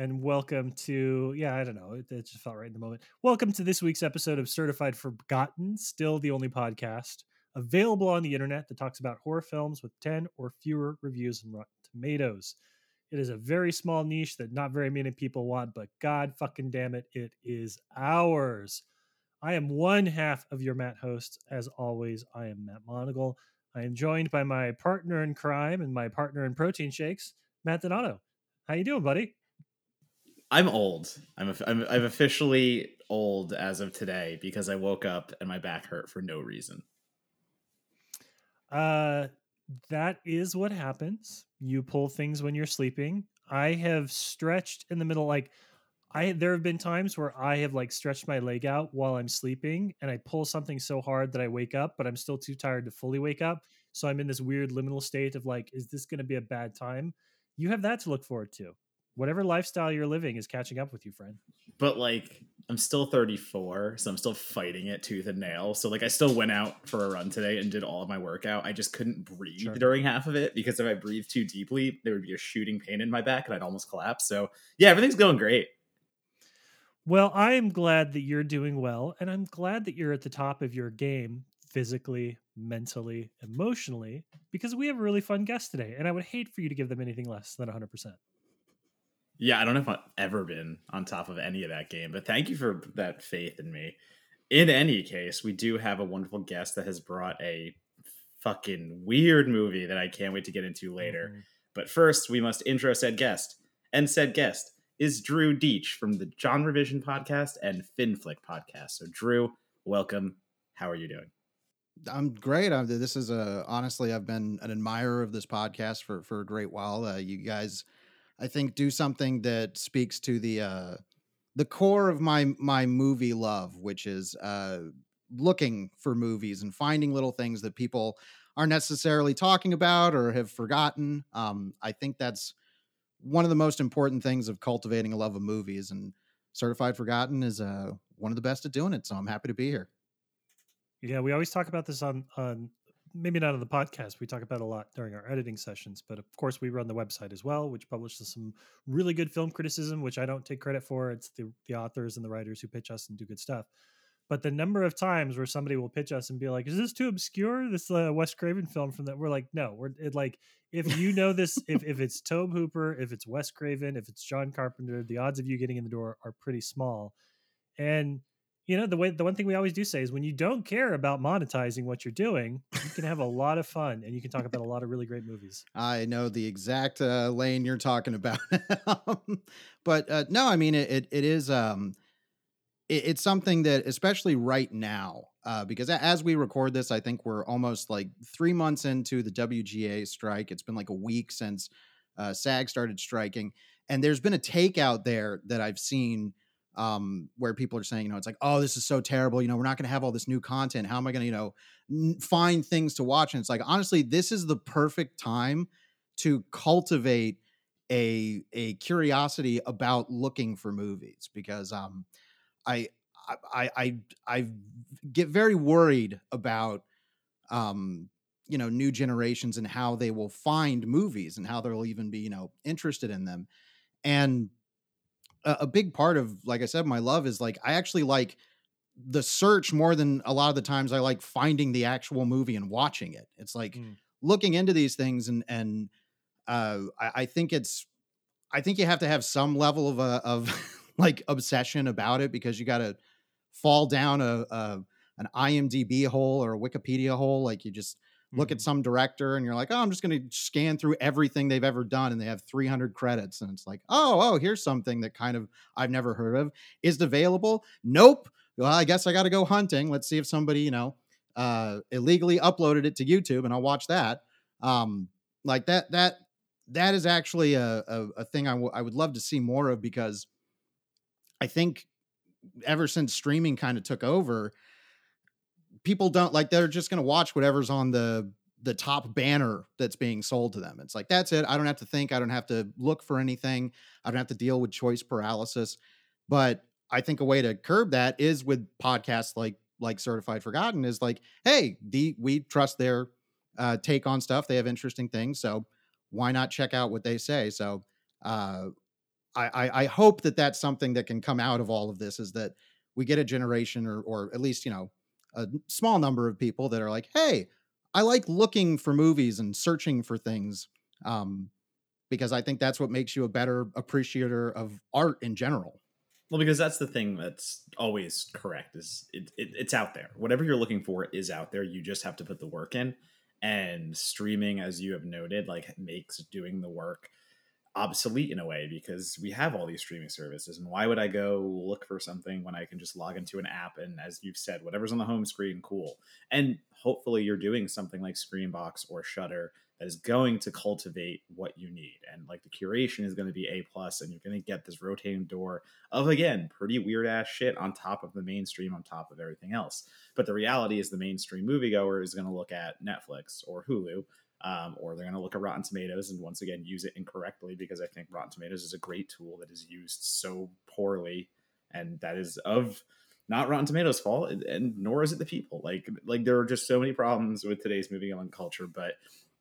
And welcome to, yeah, I don't know, it, it, just felt right in the moment. Welcome to this week's episode of Certified Forgotten, still the only podcast available on the internet that talks about horror films with 10 or fewer reviews and Rotten Tomatoes. It is a very small niche that not very many people want, but God fucking damn it, it is ours. I am one half of your Matt host. As always, I am Matt Monagle. I am joined by my partner in crime and my partner in protein shakes, Matt Donato. How you doing, buddy? I'm old. I'm, I'm I'm officially old as of today because I woke up and my back hurt for no reason. Uh, that is what happens. You pull things when you're sleeping. I have stretched in the middle, like I there have been times where I have like stretched my leg out while I'm sleeping and I pull something so hard that I wake up, but I'm still too tired to fully wake up. So I'm in this weird liminal state of like, is this going to be a bad time? You have that to look forward to. Whatever lifestyle you're living is catching up with you, friend. But like, I'm still 34, so I'm still fighting it tooth and nail. So like, I still went out for a run today and did all of my workout. I just couldn't breathe sure. during half of it because if I breathed too deeply, there would be a shooting pain in my back and I'd almost collapse. So yeah, everything's going great. Well, I am glad that you're doing well, and I'm glad that you're at the top of your game physically, mentally, emotionally, because we have a really fun guest today, and I would hate for you to give them anything less than 100%. Yeah, I don't know if I've ever been on top of any of that game, but thank you for that faith in me. In any case, we do have a wonderful guest that has brought a fucking weird movie that I can't wait to get into later. Mm-hmm. But first, we must intro said guest. And said guest is Drew Dietsch from the Genre Vision podcast and FinFlick podcast. So, Drew, welcome. How are you doing? I'm great. I'm, this is a honestly, I've been an admirer of this podcast for for a great while. Uh, you guys, I think, do something that speaks to the uh, the core of my my movie love, which is uh, looking for movies and finding little things that people aren't necessarily talking about or have forgotten. Um, I think that's one of the most important things of cultivating a love of movies and certified forgotten is uh, one of the best at doing it so i'm happy to be here yeah we always talk about this on on maybe not on the podcast we talk about a lot during our editing sessions but of course we run the website as well which publishes some really good film criticism which i don't take credit for it's the, the authors and the writers who pitch us and do good stuff but the number of times where somebody will pitch us and be like, "Is this too obscure? This uh, Wes Craven film from that?" We're like, "No, we're it, like if you know this, if if it's Tobe Hooper, if it's Wes Craven, if it's John Carpenter, the odds of you getting in the door are pretty small." And you know the way the one thing we always do say is when you don't care about monetizing what you're doing, you can have a lot of fun and you can talk about a lot of really great movies. I know the exact uh, lane you're talking about, but uh, no, I mean it. It, it is. Um, it, it's something that, especially right now, uh, because as we record this, I think we're almost like three months into the WGA strike. It's been like a week since uh, SAG started striking, and there's been a take out there that I've seen um, where people are saying, you know, it's like, oh, this is so terrible. You know, we're not going to have all this new content. How am I going to, you know, n- find things to watch? And it's like, honestly, this is the perfect time to cultivate a a curiosity about looking for movies because um I I I I get very worried about um you know new generations and how they will find movies and how they'll even be you know interested in them and a, a big part of like i said my love is like i actually like the search more than a lot of the times i like finding the actual movie and watching it it's like mm. looking into these things and and uh I, I think it's i think you have to have some level of a of like obsession about it because you got to fall down a, a, an IMDb hole or a Wikipedia hole. Like you just look mm-hmm. at some director and you're like, oh, I'm just going to scan through everything they've ever done, and they have 300 credits, and it's like, oh, oh, here's something that kind of I've never heard of. Is it available? Nope. Well, I guess I got to go hunting. Let's see if somebody you know uh, illegally uploaded it to YouTube, and I'll watch that. Um, like that that that is actually a, a, a thing I, w- I would love to see more of because I think ever since streaming kind of took over, people don't like they're just going to watch whatever's on the the top banner that's being sold to them. It's like that's it. I don't have to think. I don't have to look for anything. I don't have to deal with choice paralysis. But I think a way to curb that is with podcasts like like Certified Forgotten is like, hey, the we trust their uh, take on stuff. They have interesting things, so why not check out what they say? So uh, I, I I hope that that's something that can come out of all of this is that we get a generation or or at least you know a small number of people that are like, hey, I like looking for movies and searching for things. Um, because I think that's what makes you a better appreciator of art in general. Well, because that's the thing that's always correct is it, it, it's out there. Whatever you're looking for is out there. You just have to put the work in. And streaming, as you have noted, like makes doing the work obsolete in a way because we have all these streaming services. And why would I go look for something when I can just log into an app and, as you've said, whatever's on the home screen, cool. And hopefully, you're doing something like Screambox or Shudder that is going to cultivate what you need and like the curation is going to be a plus and you're going to get this rotating door of again pretty weird ass shit on top of the mainstream on top of everything else but the reality is the mainstream moviegoer is going to look at netflix or hulu um, or they're going to look at rotten tomatoes and once again use it incorrectly because i think rotten tomatoes is a great tool that is used so poorly and that is of not Rotten Tomatoes' fault, and nor is it the people. Like, like there are just so many problems with today's movie going culture. But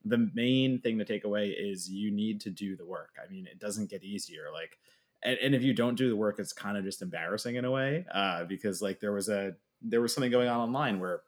the main thing to take away is you need to do the work. I mean, it doesn't get easier. Like, and, and if you don't do the work, it's kind of just embarrassing in a way, uh, because like there was a there was something going on online where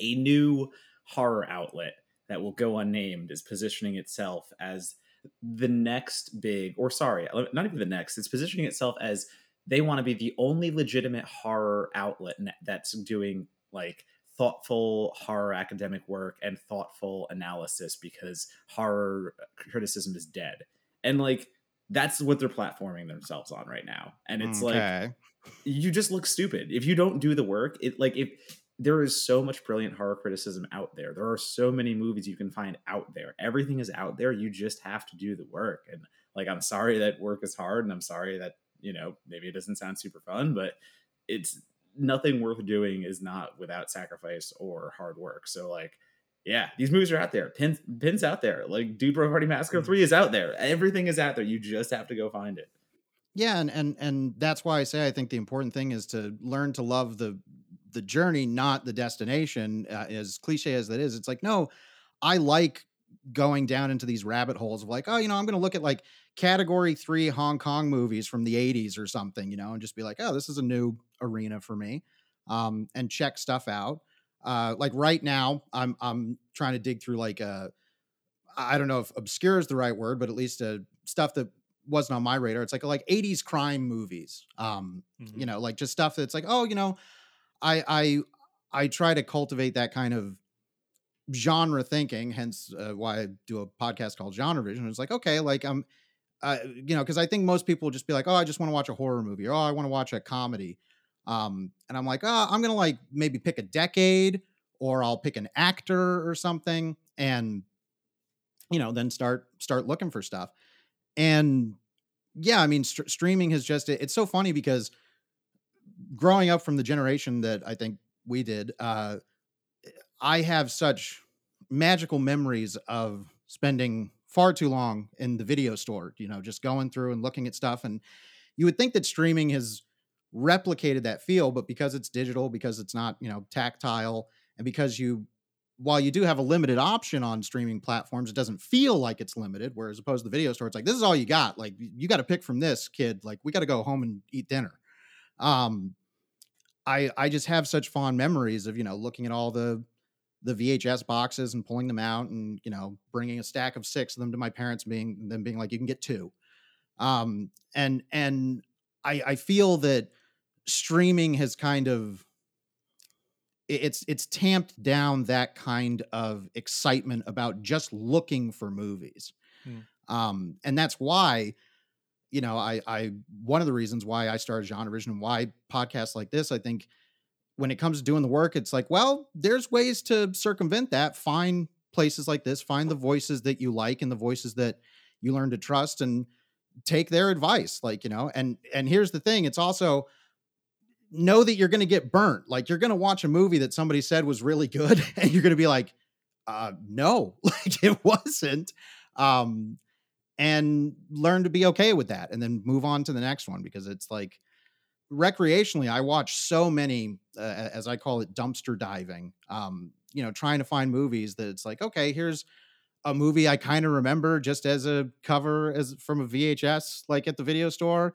a new horror outlet that will go unnamed is positioning itself as the next big, or sorry, not even the next. It's positioning itself as they want to be the only legitimate horror outlet that's doing like thoughtful horror academic work and thoughtful analysis because horror criticism is dead. And like that's what they're platforming themselves on right now. And it's okay. like you just look stupid if you don't do the work. It like if there is so much brilliant horror criticism out there. There are so many movies you can find out there. Everything is out there. You just have to do the work. And like I'm sorry that work is hard and I'm sorry that, you know, maybe it doesn't sound super fun, but it's nothing worth doing is not without sacrifice or hard work. So like, yeah, these movies are out there. Pins, pins out there. Like Dude Bro Party Massacre mm. Three is out there. Everything is out there. You just have to go find it. Yeah, and and and that's why I say I think the important thing is to learn to love the the journey, not the destination. Uh, as cliche as that is, it's like no, I like going down into these rabbit holes of like, oh, you know, I'm going to look at like category three Hong Kong movies from the 80s or something, you know, and just be like, oh, this is a new arena for me. Um, and check stuff out. Uh, like right now, I'm I'm trying to dig through like a, I don't know if obscure is the right word, but at least uh, stuff that wasn't on my radar. It's like like 80s crime movies. Um, mm-hmm. you know, like just stuff that's like, oh, you know, I I I try to cultivate that kind of genre thinking, hence uh, why I do a podcast called Genre Vision. It's like, okay, like I'm, uh, you know, because I think most people just be like, oh, I just want to watch a horror movie, or oh, I want to watch a comedy. Um, and I'm like, oh, I'm gonna like maybe pick a decade, or I'll pick an actor or something, and you know, then start start looking for stuff. And yeah, I mean, st- streaming has just it's so funny because growing up from the generation that I think we did, uh, I have such magical memories of spending far too long in the video store, you know, just going through and looking at stuff. And you would think that streaming has replicated that feel, but because it's digital, because it's not, you know, tactile, and because you, while you do have a limited option on streaming platforms, it doesn't feel like it's limited. Whereas opposed to the video store, it's like, this is all you got. Like, you got to pick from this, kid. Like, we got to go home and eat dinner. Um, I, I just have such fond memories of, you know, looking at all the, the VHS boxes and pulling them out and you know bringing a stack of six of them to my parents being them being like you can get two um and and I I feel that streaming has kind of it's it's tamped down that kind of excitement about just looking for movies hmm. um and that's why you know I I one of the reasons why I started genre vision and why podcasts like this I think when it comes to doing the work, it's like, well, there's ways to circumvent that. Find places like this, find the voices that you like and the voices that you learn to trust and take their advice. Like, you know, and and here's the thing, it's also know that you're going to get burnt. Like you're going to watch a movie that somebody said was really good and you're going to be like, uh no, like it wasn't. Um and learn to be okay with that and then move on to the next one because it's like recreationally, I watch so many, uh, as I call it, dumpster diving. Um, you know, trying to find movies that it's like, okay, here's a movie I kind of remember just as a cover as from a VHS, like at the video store.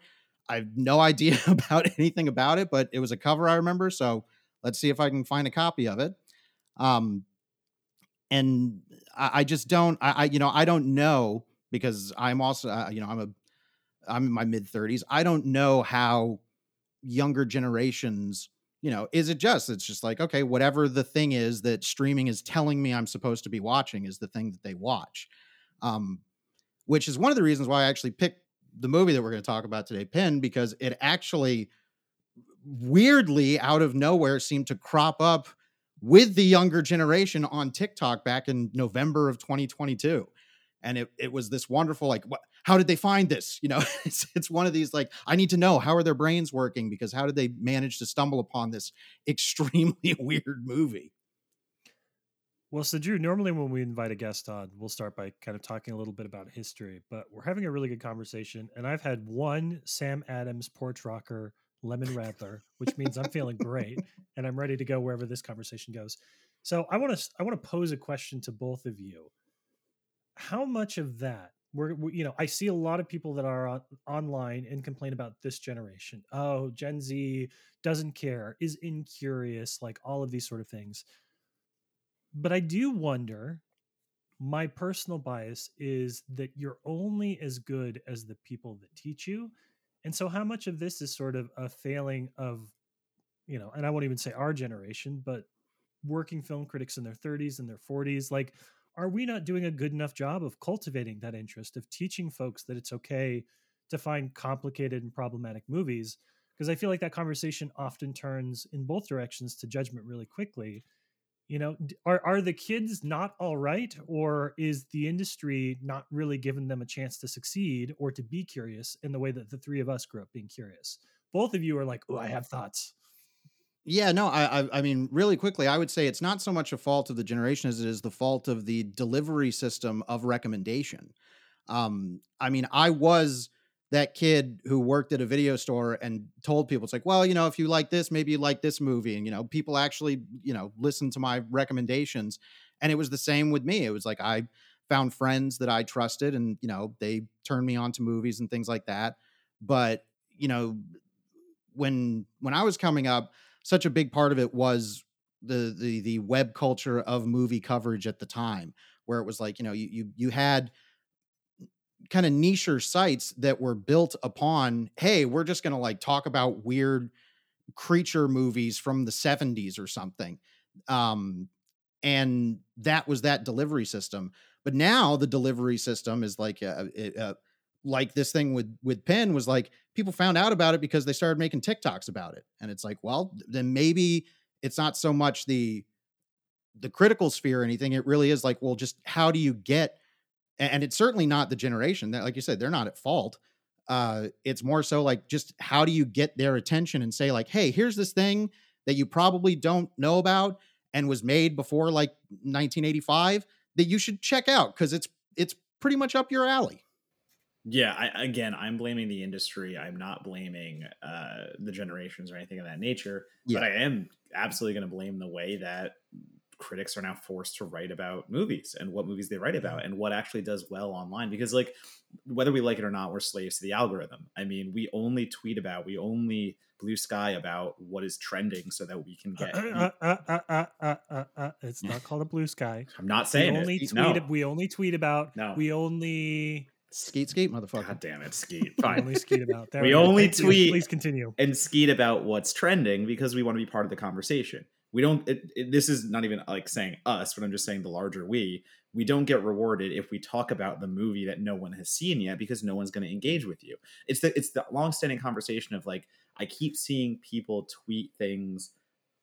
I have no idea about anything about it, but it was a cover I remember. So let's see if I can find a copy of it. Um, and I, I just don't, I, I, you know, I don't know because I'm also, uh, you know, I'm a, I'm in my mid 30s. I don't know how younger generations you know, is it just? It's just like, okay, whatever the thing is that streaming is telling me I'm supposed to be watching is the thing that they watch. Um, which is one of the reasons why I actually picked the movie that we're going to talk about today, Pin, because it actually weirdly out of nowhere seemed to crop up with the younger generation on TikTok back in November of 2022 and it, it was this wonderful like what how did they find this? You know it's, it's one of these like i need to know how are their brains working? Because how did they manage to stumble upon this extremely weird movie? Well so drew normally when we invite a guest on we'll start by kind of talking a little bit about history but we're having a really good conversation and i've had one sam adams porch rocker lemon radler which means i'm feeling great and i'm ready to go wherever this conversation goes. So i want to i want to pose a question to both of you how much of that we're, we, you know i see a lot of people that are on, online and complain about this generation oh gen z doesn't care is incurious like all of these sort of things. But i do wonder my personal bias is that you're only as good as the people that teach you and so how much of this is sort of a failing of you know and i won't even say our generation but working film critics in their 30s and their 40s like are we not doing a good enough job of cultivating that interest of teaching folks that it's okay to find complicated and problematic movies? Because i feel like that conversation often turns in both directions to judgment really quickly. You know are are the kids not all right or is the industry not really giving them a chance to succeed or to be curious in the way that the three of us grew up being curious? Both of you are like oh i have thoughts yeah, no, I, I, I mean, really quickly, I would say it's not so much a fault of the generation as it is the fault of the delivery system of recommendation. Um, I mean, I was that kid who worked at a video store and told people, it's like, well, you know, if you like this, maybe you like this movie, and you know, people actually, you know, listen to my recommendations, and it was the same with me. It was like I found friends that I trusted, and you know, they turned me on to movies and things like that. But you know, when when I was coming up such a big part of it was the the the web culture of movie coverage at the time where it was like you know you you, you had kind of niche sites that were built upon hey we're just to like talk about weird creature movies from the 70s or something. Um and that was that delivery system. But now the delivery system is like a, a, a like this thing with with Pin was like people found out about it because they started making TikToks about it. And it's like, well, then maybe it's not so much the the critical sphere or anything. It really is like, well, just how do you get and it's certainly not the generation that like you said, they're not at fault. Uh it's more so like just how do you get their attention and say like, "Hey, here's this thing that you probably don't know about and was made before like 1985 that you should check out cuz it's it's pretty much up your alley." Yeah, I, again, I'm blaming the industry. I'm not blaming uh, the generations or anything of that nature. Yeah. But I am absolutely going to blame the way that critics are now forced to write about movies and what movies they write about and what actually does well online. Because, like, whether we like it or not, we're slaves to the algorithm. I mean, we only tweet about, we only blue sky about what is trending so that we can get. Uh, uh, uh, it's not called a blue sky. I'm not saying we only it. tweet. No. We only tweet about. No. We only Skeet skeet, motherfucker. God damn it, skeet. Fine. only skeet about that. we, we only Thank tweet. You. Please continue. And skeet about what's trending because we want to be part of the conversation. We don't. It, it, this is not even like saying us, but I'm just saying the larger we. We don't get rewarded if we talk about the movie that no one has seen yet because no one's going to engage with you. It's the it's the long-standing conversation of like I keep seeing people tweet things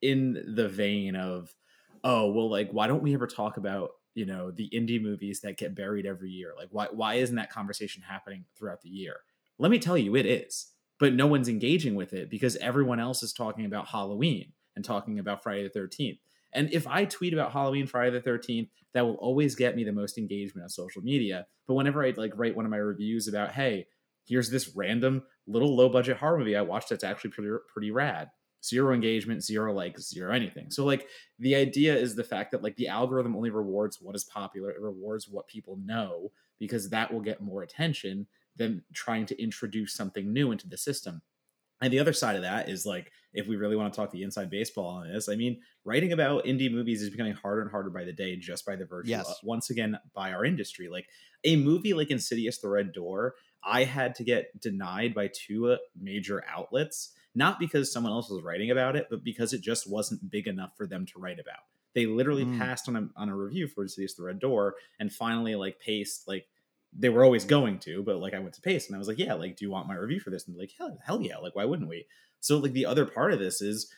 in the vein of, oh well, like why don't we ever talk about you know the indie movies that get buried every year like why why isn't that conversation happening throughout the year? Let me tell you it is but no one's engaging with it because everyone else is talking about halloween and talking about friday the 13th and if i tweet about halloween friday the 13th that will always get me the most engagement on social media. But whenever i like write one of my reviews about hey here's this random little low budget horror movie i watched that's actually pretty pretty rad zero engagement, zero likes, zero anything. So like the idea is the fact that like the algorithm only rewards what is popular, it rewards what people know because that will get more attention than trying to introduce something new into the system. And the other side of that is like, if we really want to talk the inside baseball on this, I mean, writing about indie movies is becoming harder and harder by the day, just by the virtue, Yes. of, once again, by our industry. Like a movie like Insidious: The Red Door, I had to get denied by two uh, major outlets, not because someone else was writing about it, but because it just wasn't big enough for them to write about. They literally Mm. passed on a, on a review for Insidious: The Red Door, and finally like Paste like they were always going to, but like I went to Paste and I was like, yeah, like, do you want my review for this? And like, hell, hell yeah, like, why wouldn't we? So like the other part of this is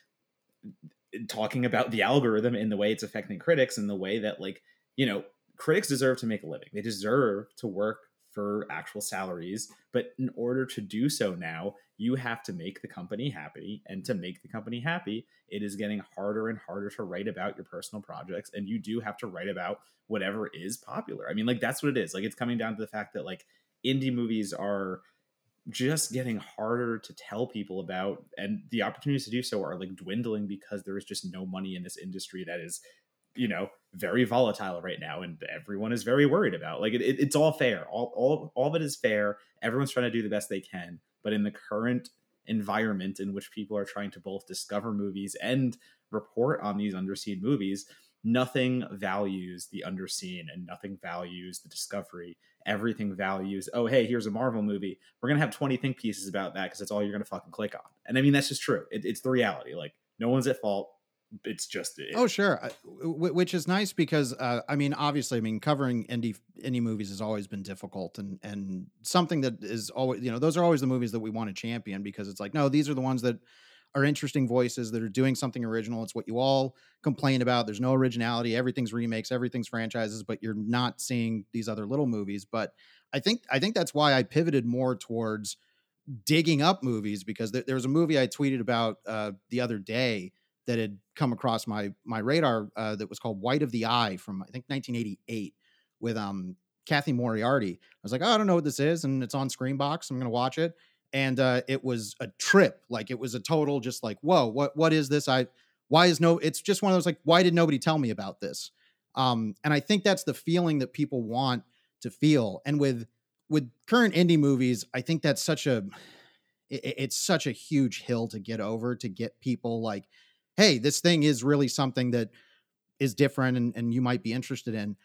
talking about the algorithm and the way it's affecting critics and the way that like you know critics deserve to make a living they deserve to work for actual salaries but in order to do so now you have to make the company happy and to make the company happy it is getting harder and harder to write about your personal projects and you do have to write about whatever is popular. I mean like that's what it is. Like it's coming down to the fact that like indie movies are just getting harder to tell people about and the opportunities to do so are like dwindling because there is just no money in this industry that is you know very volatile right now and everyone is very worried about. Like it, it- it's all fair. All, all all of it is fair. Everyone's trying to do the best they can but in the current environment in which people are trying to both discover movies and report on these underseen movies nothing values the underseen and nothing values the discovery. Everything values oh hey here's a marvel movie. We're gonna have 20 think pieces about that because that's all you're gonna fucking click on. And i mean that's just true. It, it's the reality. Like no one's at fault it's just it, Oh, sure. Which is nice because uh, I mean, obviously, I mean, covering indie indie movies has always been difficult, and and something that is always, you know, those are always the movies that we want to champion because it's like, no, these are the ones that are interesting voices that are doing something original. It's what you all complain about. There's no originality. Everything's remakes. Everything's franchises, but you're not seeing these other little movies. But I think I think that's why I pivoted more towards digging up movies because there, there was a movie I tweeted about uh, the other day that had come across my my radar uh, that was called White of the Eye from I think 1988 with um Cathy Moriarty. I was like, oh, I don't know what this is, and it's on Screambox. I'm gonna watch it, and uh, it was a trip. Like it was a total just like, whoa, what what is this? I why is no? It's just one of those like, why did nobody tell me about this? Um, and I think that's the feeling that people want to feel. And with with current indie movies, I think that's such a it- it- it's such a huge hill to get over to get people like hey, this thing is really something that is different and, and you might be interested in.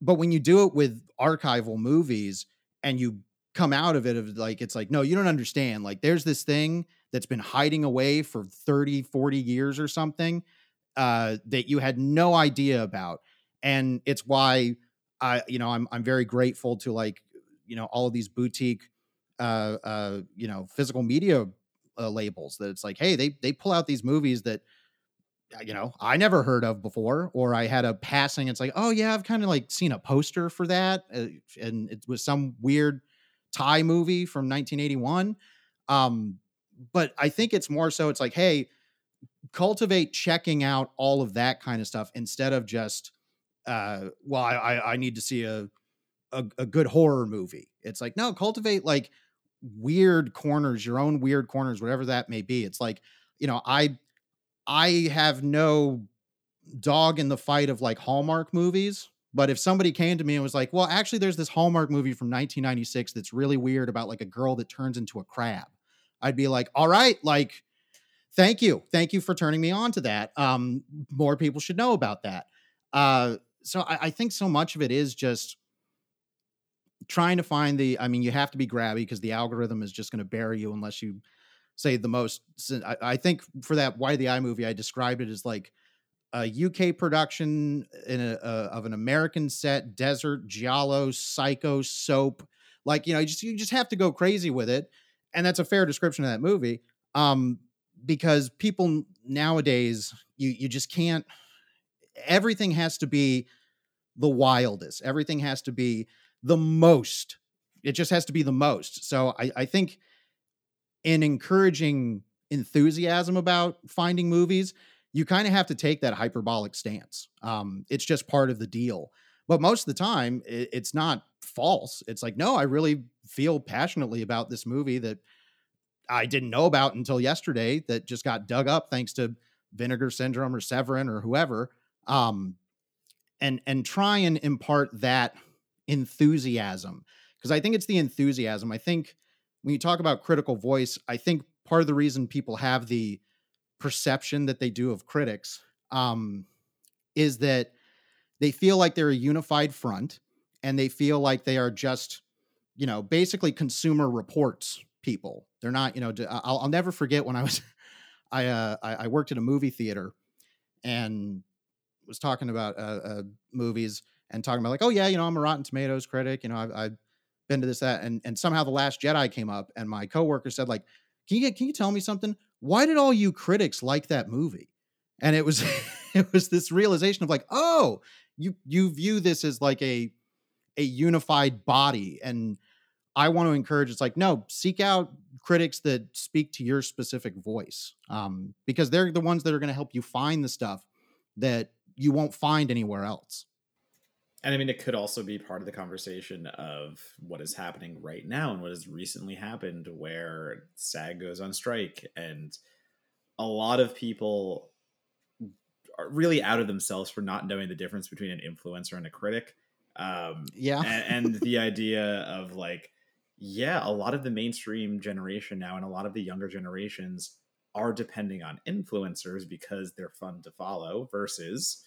But when you do it with archival movies and you come out of it of like it's like no you don't understand like there's this thing that's been hiding away for 30 40 years or something uh that you had no idea about and it's why i you know i'm i'm very grateful to like you know all of these boutique uh uh you know physical media uh, labels that it's like hey they they pull out these movies that uh, you know i never heard of before or i had a passing it's like oh yeah i've kind of like seen a poster for that uh, and it was some weird thai movie from 1981 um but i think it's more so it's like hey cultivate checking out all of that kind of stuff instead of just uh well i i, need to see a, a a good horror movie. It's like no cultivate like weird corners your own weird corners whatever that may be it's like you know i i have no dog in the fight of like hallmark movies but if somebody came to me and was like well actually there's this hallmark movie from 1996 that's really weird about like a girl that turns into a crab i'd be like all right like thank you thank you for turning me on to that um more people should know about that. Uh so I, I think so much of it is just trying to find the i mean you have to be grabby because the algorithm is just going to bury you unless you say the most I, I think for that why the eye movie i described it as like a uk production in a, uh, of an american set desert giallo psycho soap like you know you just you just have to go crazy with it and that's a fair description of that movie um because people nowadays you you just can't everything has to be the wildest. Everything has to be the most. It just has to be the most. So i i think in encouraging enthusiasm about finding movies you kind of have to take that hyperbolic stance. Um it's just part of the deal. But most of the time it, it's not false. It's like no i really feel passionately about this movie that I didn't know about until yesterday that just got dug up thanks to Vinegar Syndrome or Severin or whoever. Um, and and try and impart that enthusiasm because I think it's the enthusiasm. I think when you talk about critical voice, I think part of the reason people have the perception that they do of critics um, is that they feel like they're a unified front and they feel like they are just, you know, basically consumer reports people. They're not, you know, I'll, I'll never forget when I was, I, uh, I, worked at a movie theater and was talking about uh, uh, movies and talking about like, oh yeah, you know, I'm a Rotten Tomatoes critic. You know, I've, I've been to this that, and and somehow the Last Jedi came up, and my coworker said like, can you can you tell me something? Why did all you critics like that movie? And it was it was this realization of like, oh, you you view this as like a a unified body and i want to encourage it's like no seek out critics that speak to your specific voice um, because they're the ones that are going to help you find the stuff that you won't find anywhere else and i mean it could also be part of the conversation of what is happening right now and what has recently happened where sag goes on strike and a lot of people are really out of themselves for not knowing the difference between an influencer and a critic. Um, yeah, and, and the idea of like, yeah, a lot of the mainstream generation now and a lot of the younger generations are depending on influencers because they're fun to follow versus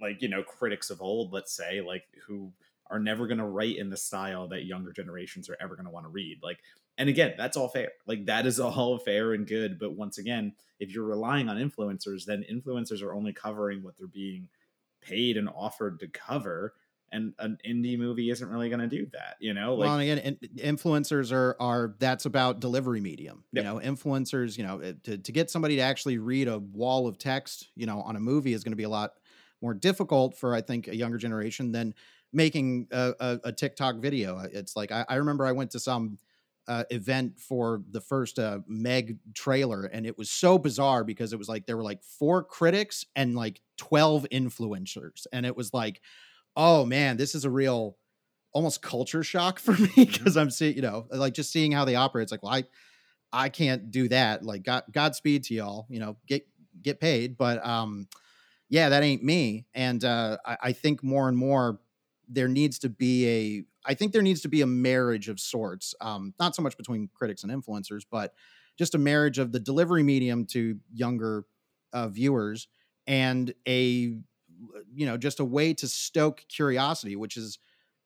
like you know critics of old let's say like who are never going to write in the style that younger generations are ever going to want to read like and again that's all fair like that is all fair and good but once again if you're relying on influencers then influencers are only covering what they're being paid and offered to cover and an indie movie isn't really going to do that you know like well, again influencers are are that's about delivery medium yep. you know influencers you know eh, to, to get somebody to actually read a wall of text you know on a movie is going to be a lot more difficult for i think a younger generation than making a, a, a tiktok video it's like I, I remember i went to some uh, event for the first uh, Meg trailer, and it was so bizarre because it was like there were like four critics and like twelve influencers, and it was like, oh man, this is a real almost culture shock for me because mm-hmm. I'm seeing, you know, like just seeing how they operate. It's like, well, I I can't do that. Like, God, Godspeed to y'all. You know, get get paid, but um, yeah, that ain't me. And uh, I, I think more and more there needs to be a I think there needs to be a marriage of sorts, um, not so much between critics and influencers, but just a marriage of the delivery medium to younger uh, viewers and a you know just a way to stoke curiosity, which is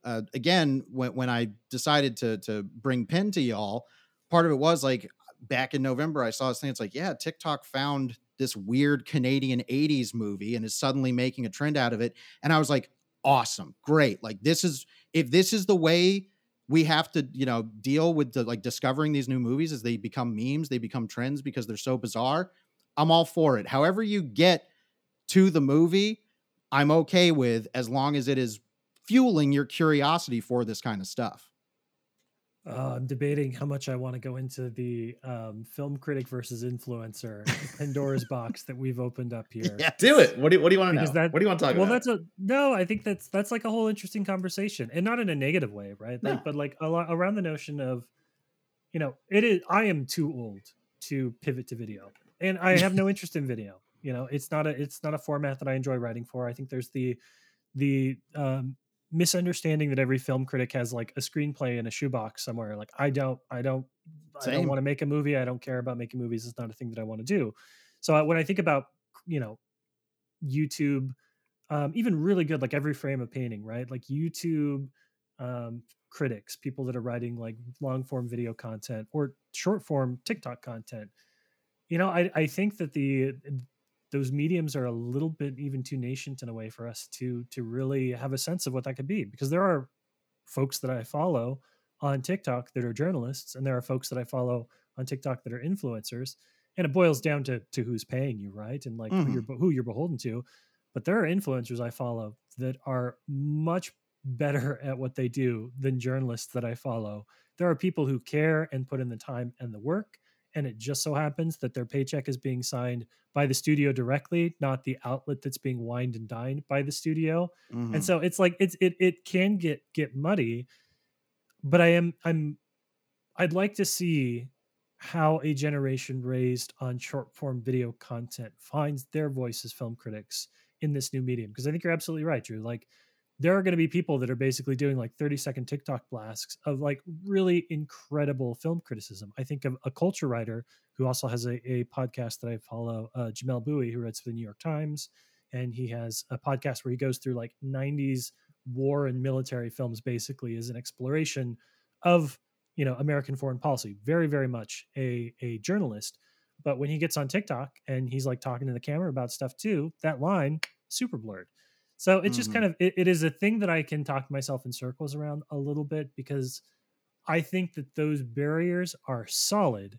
uh, again when when I decided to to bring Pin to y'all, part of it was like back in November I saw this thing. It's like yeah, TikTok found this weird Canadian 80s movie and is suddenly making a trend out of it. And I was like, awesome, great. Like this is if this is the way we have to, you know, deal with the like discovering these new movies as they become memes, they become trends because they're so bizarre. I'm all for it. However you get to the movie, I'm okay with as long as it is fueling your curiosity for this kind of stuff. Uh, I'm debating how much I want to go into the um, film critic versus influencer Pandora's box that we've opened up here. Yeah, do it. What do you, what do you want to know? That, what do you want to talk well, about? Well, that's a no. I think that's that's like a whole interesting conversation, and not in a negative way, right? Like, no. but like a lot around the notion of, you know, it is. I am too old to pivot to video, and I have no interest in video. You know, it's not a it's not a format that I enjoy writing for. I think there's the the um, misunderstanding that every film critic has like a screenplay in a shoebox somewhere. Like I don't, I don't, Same. I don't want to make a movie. I don't care about making movies. It's not a thing that I want to do. So when I think about you know YouTube, um, even really good like Every Frame a Painting, right? Like YouTube um, critics, people that are writing like long form video content or short form TikTok content. You know, I I think that the those mediums are a little bit even too nascent in a way for us to to really have a sense of what that could be because there are folks that I follow on TikTok that are journalists and there are folks that I follow on TikTok that are influencers and it boils down to to who's paying you right and like mm-hmm. who you're who you're beholden to but there are influencers I follow that are much better at what they do than journalists that I follow there are people who care and put in the time and the work and it just so happens that their paycheck is being signed by the studio directly, not the outlet that's being wined and dined by the studio. Mm-hmm. And so it's like it's it it can get get muddy. But I am I'm I'd like to see how a generation raised on short form video content finds their voice as film critics in this new medium. Because I think you're absolutely right, Drew. Like, there are going to be people that are basically doing like 30 second TikTok blasts of like really incredible film criticism. I think of a culture writer who also has a, a podcast that I follow, uh, Jamelle Bouie, who writes for the New York Times. And he has a podcast where he goes through like 90s war and military films basically as an exploration of you know American foreign policy. Very, very much a a journalist. But when he gets on TikTok and he's like talking to the camera about stuff too, that line super blurred. So it's mm-hmm. just kind of it, it is a thing that I can talk myself in circles around a little bit because I think that those barriers are solid,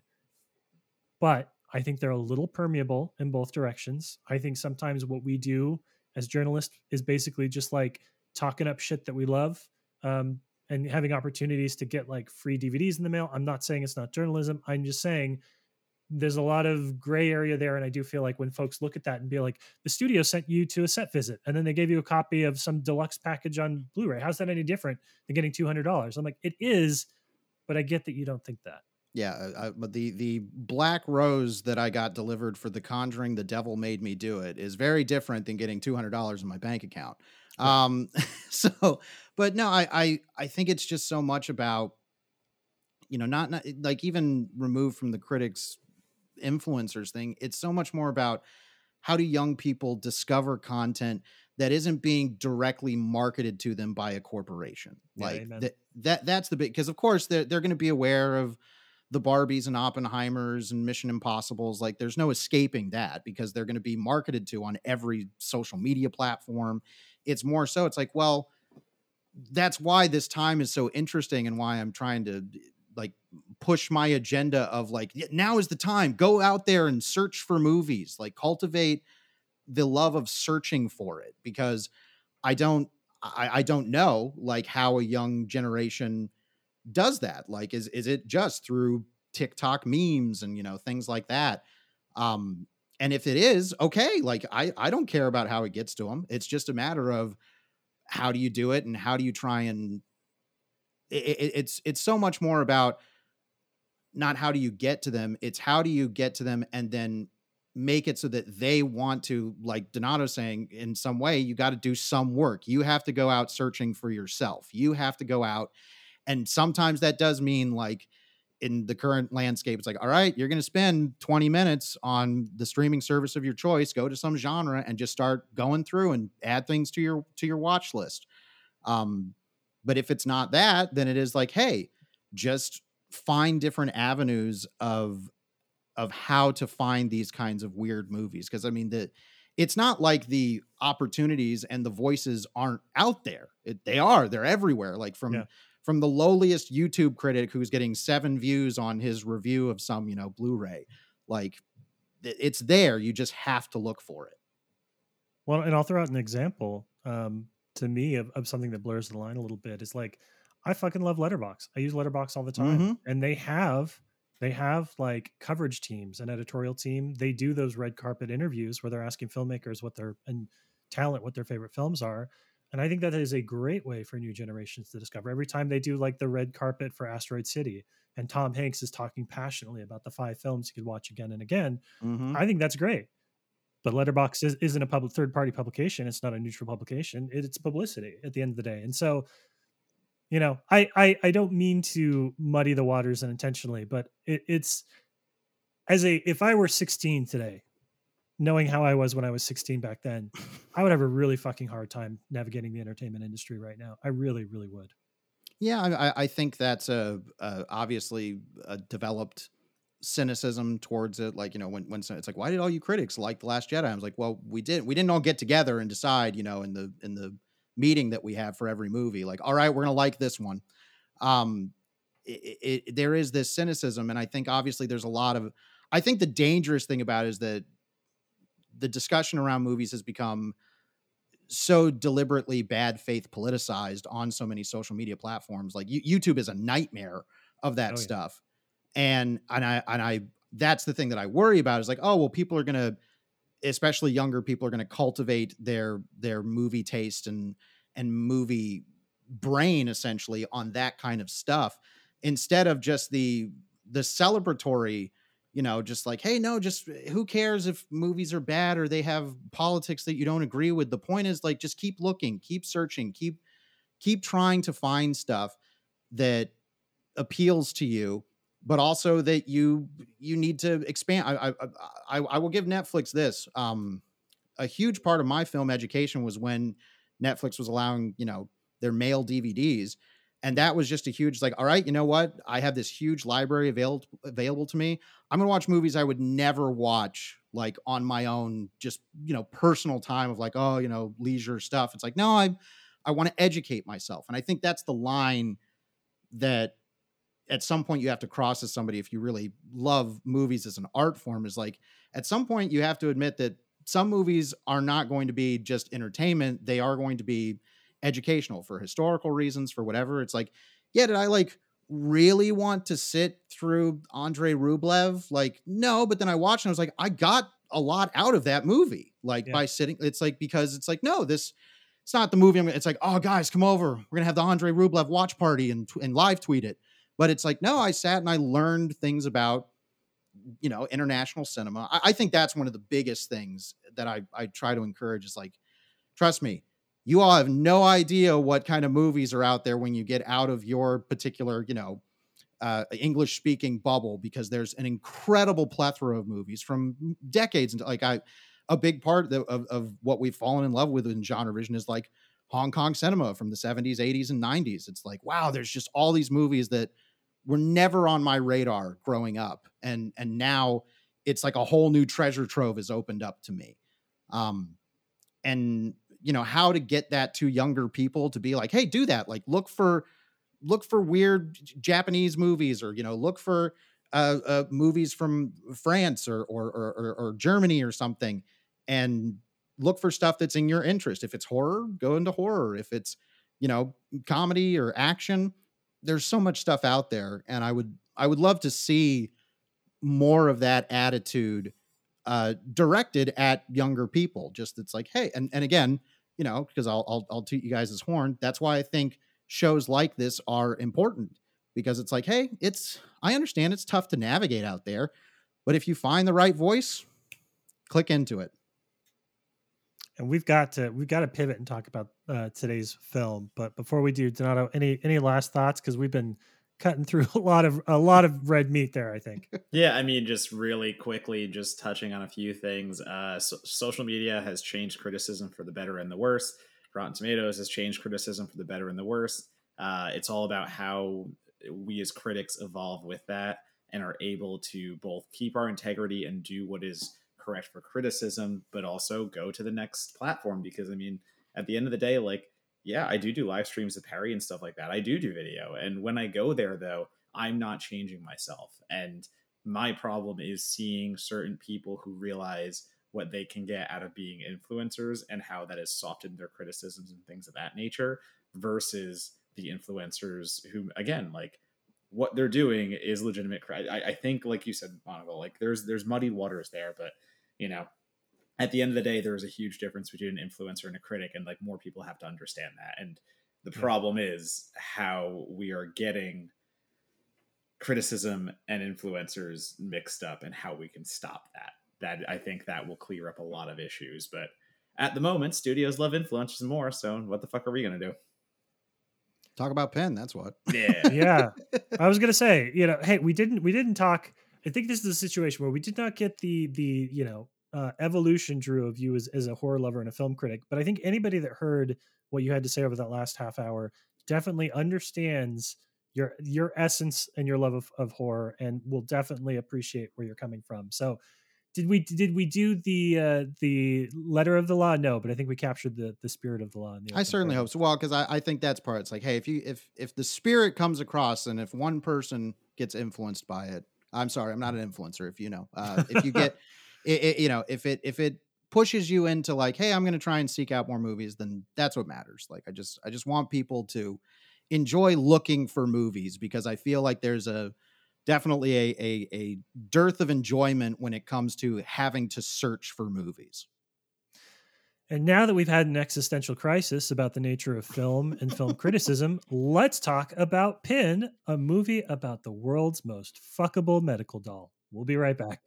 but I think they're a little permeable in both directions. I think sometimes what we do as journalists is basically just like talking up shit that we love um, and having opportunities to get like free DVDs in the mail. I'm not saying it's not journalism. I'm just saying there's a lot of gray area there. And I do feel like when folks look at that and be like, the studio sent you to a set visit and then they gave you a copy of some deluxe package on Blu ray. How's that any different than getting $200? I'm like, it is, but I get that you don't think that. Yeah, but the the black rose that I got delivered for The Conjuring, The Devil Made Me Do It, is very different than getting two hundred dollars in my bank account. Um, so, but no, I, I, I think it's just so much about, you know, not, not like even removed from the critics influencers thing. It's so much more about how do young people discover content that isn't being directly marketed to them by a corporation. Yeah, like that, that, that's the big, cause of course they're, they're going to be aware of, the Barbies and Oppenheimers and Mission Impossibles. Like there's no escaping that because they're going to be marketed to on every social media platform. It's more so, it's like, well, that's why this time is so interesting and why I'm trying to push my agenda of like now is the time. Go out there and search for movies. Like cultivate the love of searching for it because i don't I, I don't know like how a young generation does that. Like is is it just through tiktok memes and you know things like that? Um and if it is okay like i i don't care about how it gets to them it's just a matter of how do you do it and how do you try and it, it, it's it's so much more about not how do you get to them it's how do you get to them and then make it so that they want to like donato saying in some way you got to do some work you have to go out searching for yourself you have to go out and sometimes that does mean like in the current landscape, it's like, all right, you're going to spend 20 minutes on the streaming service of your choice. Go to some genre and just start going through and add things to your to your watch list. Um, but if it's not that, then it is like, hey, just find different avenues of of how to find these kinds of weird movies. Because I mean, the it's not like the opportunities and the voices aren't out there. It, they are. They're everywhere. Like from yeah from the lowliest YouTube critic who's getting seven views on his review of some, you know, Blu-ray. Like it's there. You just have to look for it. Well, and I'll throw out an example um, to me of, of something that blurs the line a little bit. Is like I fucking love Letterboxd. I use Letterboxd all the time, mm-hmm. and they have they have like coverage teams, an editorial team. They do those red carpet interviews where they're asking filmmakers what their and talent what their favorite films are and I think that is a great way for new generations to discover. Every time they do like the red carpet for Asteroid City, and Tom Hanks is talking passionately about the five films you could watch again and again, mm-hmm. I think that's great. But Letterboxd is, isn't a public third party publication. It's not a neutral publication. It, it's publicity at the end of the day. And so, you know, I I, I don't mean to muddy the waters unintentionally, but it, it's as a if I were 16 today knowing how I was when I was 16 back then, I would have a really fucking hard time navigating the entertainment industry right now. I really, really would. Yeah, I, I think that's a, a, obviously a developed cynicism towards it. Like you know, when when it's like, why did all you critics like the Last Jedi? I was like, well, we didn't We didn't all get together and decide, you know, in the in the meeting that we have for every movie, like, all right, we're gonna like this one. Um, it, it, there is this cynicism, and I think obviously there's a lot of. I think the dangerous thing about it is that the discussion around movies has become so deliberately bad faith politicized on so many social media platforms. Like YouTube is a nightmare of that oh, yeah. stuff. And and I and I that's the thing that I worry about is like, oh well, people are gonna, especially younger people, are gonna cultivate their their movie taste and and movie brain essentially on that kind of stuff instead of just the the celebratory you know just like hey no just eh, who cares if movies are bad or they have politics that you don't agree with? The point is like just keep looking keep searching keep keep trying to find stuff that appeals to you but also that you you need to expand i i i, I will give netflix this um a huge part of my film education was when netflix was allowing you know their mail dvds and that was just a huge like all right you know what? I have this huge library available available to me. I'm gonna watch movies i would never watch like on my own just you know personal time of like oh you know leisure stuff. It's like no i i want to educate myself. And i think that's the line that at some point you have to cross as somebody if you really love movies as an art form is like at some point you have to admit that some movies are not going to be just entertainment they are going to be educational for historical reasons, for whatever. It's like, yeah, did I like really want to sit through Andrei Rublev? Like, no, but then I watched and I was like, I got a lot out of that movie, like yeah. by sitting. It's like, because it's like, no, this, it's not the movie. I'm, it's like, oh, guys, come over. We're to have the Andrei Rublev watch party and, and live tweet it. But it's like, no, I sat and I learned things about, you know, international cinema. I, I think that's one of the biggest things that I, I try to encourage is like, trust me, you all have no idea what kind of movies are out there when you get out of your particular, you know, uh, English speaking bubble because there's an incredible plethora of movies from decades into like I a big part of, of, of what we've fallen in love with in genre vision is like Hong Kong cinema from the 70s, 80s, and 90s. It's like, wow, there's just all these movies that were never on my radar growing up. And and now it's like a whole new treasure trove is opened up to me. Um and you know how to get that to younger people to be like hey do that like look for look for weird japanese movies or you know look for uh, uh movies from france or, or or or germany or something and look for stuff that's in your interest if it's horror go into horror if it's you know comedy or action there's so much stuff out there and i would i would love to see more of that attitude uh, directed at younger people. Just it's like, hey, and and again, you know, because I'll I'll I'll toot you guys' as horn. That's why I think shows like this are important because it's like, hey, it's I understand it's tough to navigate out there, but if you find the right voice, click into it. And we've got to we've got to pivot and talk about uh, today's film. But before we do, Donato, any any last thoughts? Because we've been cutting through a lot of a lot of red meat there i think yeah i mean just really quickly just touching on a few things uh so, social media has changed criticism for the better and the worse rotten tomatoes has changed criticism for the better and the worse uh it's all about how we as critics evolve with that and are able to both keep our integrity and do what is correct for criticism but also go to the next platform because i mean at the end of the day like yeah, I do do live streams of Perry and stuff like that. I do do video. And when I go there, though, I'm not changing myself. And my problem is seeing certain people who realize what they can get out of being influencers and how that has softened their criticisms and things of that nature versus the influencers who, again, like what they're doing is legitimate. I, I think, like you said, Monaco, like there's there's muddy waters there, but you know, at the end of the day, there is a huge difference between an influencer and a critic, and like more people have to understand that. And the problem is how we are getting criticism and influencers mixed up, and how we can stop that. That I think that will clear up a lot of issues. But at the moment, studios love influencers more. So what the fuck are we gonna do? Talk about Pin. That's what. Yeah, yeah. I was gonna say, you know, hey, we didn't we didn't talk. I think this is a situation where we did not get the the you know uh, evolution, Drew, of you as, as a horror lover and a film critic. But I think anybody that heard what you had to say over that last half hour definitely understands your your essence and your love of, of horror and will definitely appreciate where you're coming from. So did we did we do the uh the letter of the law no but i think we captured the the spirit of the law the i certainly hope so well because I, I think that's part it's like hey if you if if the spirit comes across and if one person gets influenced by it i'm sorry i'm not an influencer if you know uh if you get it, it, you know, if it if it pushes you into like, hey, I'm going to try and seek out more movies, then that's what matters. Like, I just I just want people to enjoy looking for movies because I feel like there's a definitely a, a, a dearth of enjoyment when it comes to having to search for movies. And now that we've had an existential crisis about the nature of film and film criticism, let's talk about Pin, a movie about the world's most fuckable medical doll. We'll be right back.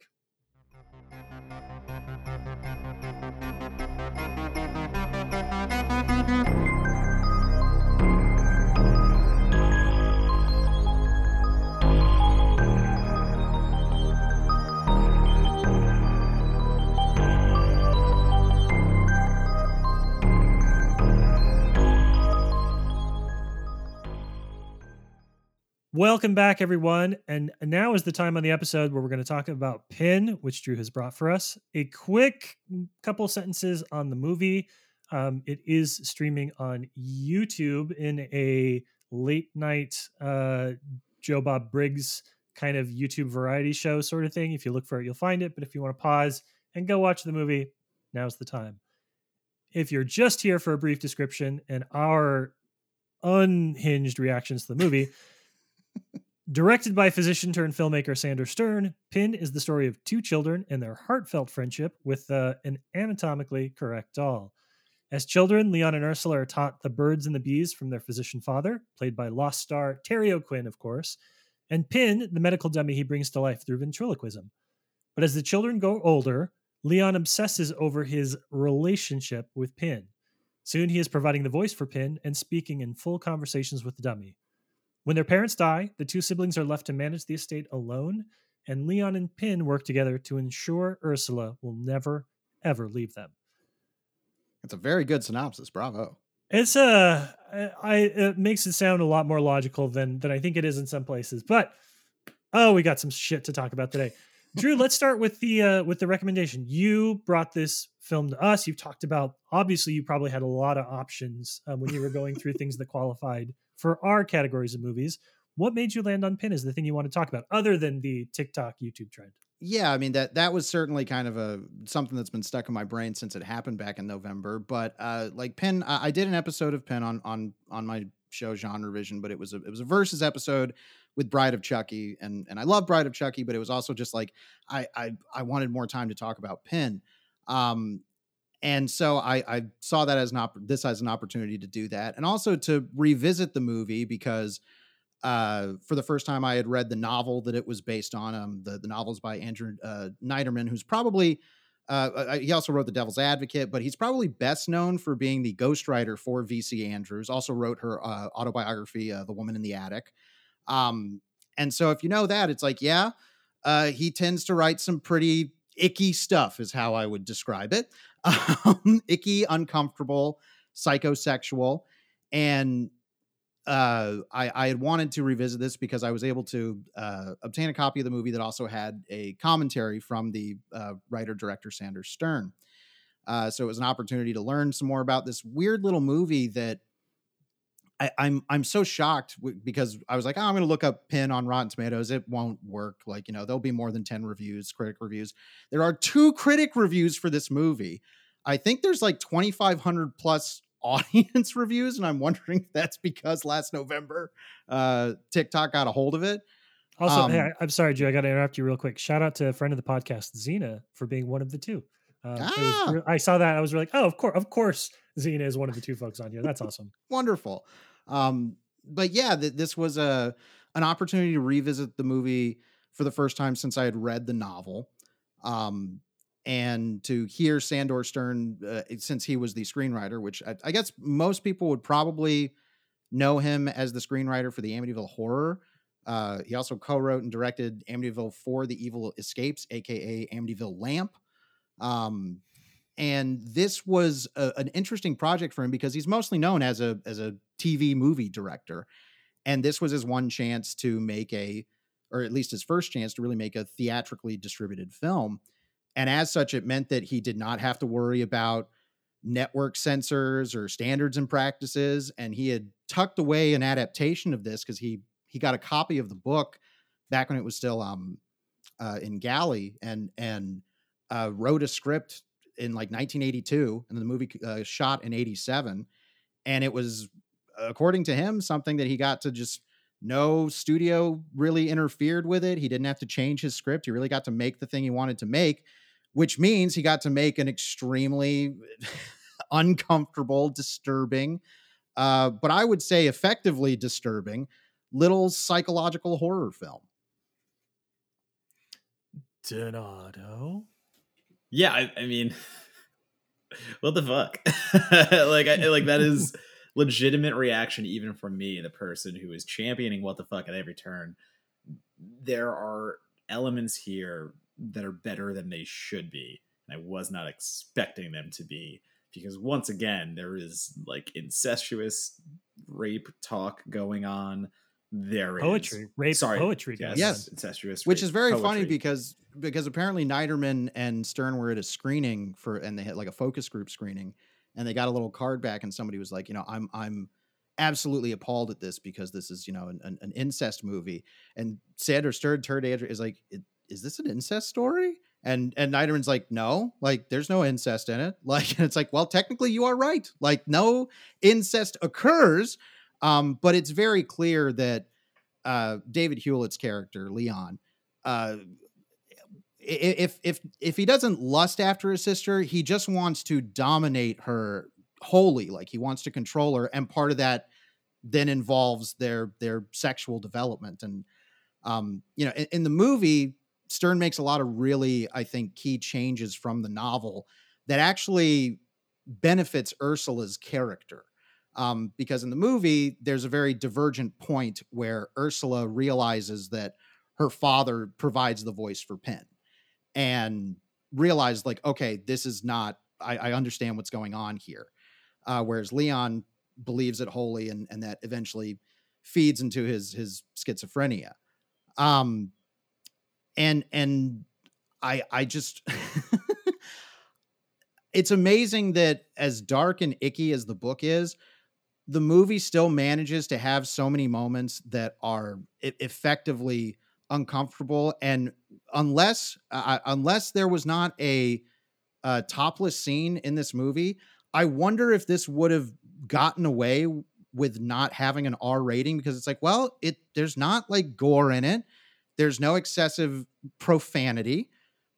Welcome back, everyone. And now is the time on the episode where we're going to talk about Pin, which Drew has brought for us. A quick couple sentences on the movie. Um, it is streaming on YouTube in a late night uh, Joe Bob Briggs kind of YouTube variety show sort of thing. If you look for it, you'll find it. But if you want to pause and go watch the movie, now's the time. If you're just here for a brief description and our unhinged reactions to the movie, Directed by physician turned filmmaker Sandor Stern, Pin is the story of two children and their heartfelt friendship with uh, an anatomically correct doll. As children, Leon and Ursula are taught the birds and the bees from their physician father, played by Lost star Terry O'Quinn, of course, and Pin, the medical dummy he brings to life through ventriloquism. But as the children grow older, Leon obsesses over his relationship with Pin. Soon he is providing the voice for Pin and speaking in full conversations with the dummy. When their parents die, the two siblings are left to manage the estate alone, and Leon and Pin work together to ensure Ursula will never, ever leave them. It's a very good synopsis. Bravo. It's a, uh, I, it makes it sound a lot more logical than than I think it is in some places. But oh, we got some shit to talk about today. Drew, let's start with the uh, with the recommendation. You brought this film to us. You've talked about obviously you probably had a lot of options um, when you were going through things that qualified for our categories of movies. What made you land on Pin as the thing you want to talk about, other than the TikTok YouTube trend? Yeah, I mean that that was certainly kind of a something that's been stuck in my brain since it happened back in November. But uh, like Pin, I, I did an episode of Pin on on on my show Genre Vision, but it was a it was a versus episode with Bride of Chucky, and and I love Bride of Chucky, but it was also just like I I I wanted more time to talk about Pin. Um, and so I, I saw that as an op- this as an opportunity to do that, and also to revisit the movie because uh, for the first time I had read the novel that it was based on. Um, the the novels by Andrew uh, Neiderman, who's probably uh, uh he also wrote The Devil's Advocate, but he's probably best known for being the ghostwriter for VC Andrews. Also wrote her uh, autobiography, uh, The Woman in the Attic. Um, and so if you know that, it's like, yeah, uh, he tends to write some pretty icky stuff, is how I would describe it um, icky, uncomfortable, psychosexual, and uh, I, I had wanted to revisit this because I was able to uh, obtain a copy of the movie that also had a commentary from the uh, writer director Sandor Stern. Uh, so it was an opportunity to learn some more about this weird little movie that I, am I'm, I'm so shocked w- because I was like, oh, I'm going to look up Pin on Rotten Tomatoes. It won't work. Like you know, there'll be more than ten reviews, critic reviews. There are two critic reviews for this movie. I think there's like 2,500 plus audience reviews, and I'm wondering if that's because last November uh, TikTok got a hold of it. Also, um, hey, I'm sorry, Joe. I got to interrupt you real quick. Shout out to a friend of the podcast, Xena, for being one of the two. Uh, ah. I saw that. I was like, oh, of course, of course, Xena is one of the two folks on here. That's awesome. Wonderful. Um, but yeah, th- this was a an opportunity to revisit the movie for the first time since I had read the novel. Um, and to hear Sandor Stern, uh, since he was the screenwriter, which I, I, guess most people would probably know him as the screenwriter for the Amityville Horror. Uh, he also co-wrote and directed Amityville 4: The Evil Escapes, aka Amityville Lamp. Um, and this was a, an interesting project for him because he's mostly known as a as a TV movie director, and this was his one chance to make a, or at least his first chance to really make a theatrically distributed film and as such, it meant that he did not have to worry about network censors or standards and practices. And he had tucked away an adaptation of this because he he got a copy of the book back when it was still um uh, in Galley and and uh, wrote a script in like 1982, and the movie uh, shot in 87. And it was, according to him, something that he got to just no studio really interfered with it. He didn't have to change his script. He really got to make the thing he wanted to make which means he got to make an extremely uncomfortable, disturbing, uh, but I would say effectively disturbing little psychological horror film. Donato. Yeah, I, I mean, what the fuck? like, I, like that is legitimate reaction even from me, the person who is championing what the fuck at every turn. There are elements here that are better than they should be. And I was not expecting them to be because once again, there is like incestuous rape talk going on. There poetry, is, rape, sorry, poetry. Yes, yes. incestuous, which rape, is very poetry. funny because because apparently Neiderman and Stern were at a screening for and they had like a focus group screening and they got a little card back and somebody was like, you know, I'm I'm absolutely appalled at this because this is you know an, an, incest movie and Sandor Stern Andrew is like, is this an incest story? And and Neiderman's like, no, like there's no incest in it. Like and it's like, well, technically you are right. Like no incest occurs, um, but it's very clear that uh, David Hewlett's character Leon, uh, if if if he doesn't lust after his sister, he just wants to dominate her wholly. Like he wants to control her, and part of that then involves their their sexual development. And um, you know, in, in the movie, Stern makes a lot of really, I think, key changes from the novel that actually benefits Ursula's character. Um, because in the movie, there's a very divergent point where Ursula realizes that her father provides the voice for Pin and realized, like, okay, this is not, I, I understand what's going on here. Uh, whereas Leon believes it wholly and, and that eventually feeds into his his schizophrenia. Um, and and I I just it's amazing that as dark and icky as the book is, the movie still manages to have so many moments that are effectively uncomfortable and unless uh, unless there was not a, a topless scene in this movie i wonder if this would have gotten away with not having an r rating because it's like well it there's not like gore in it. There's no excessive profanity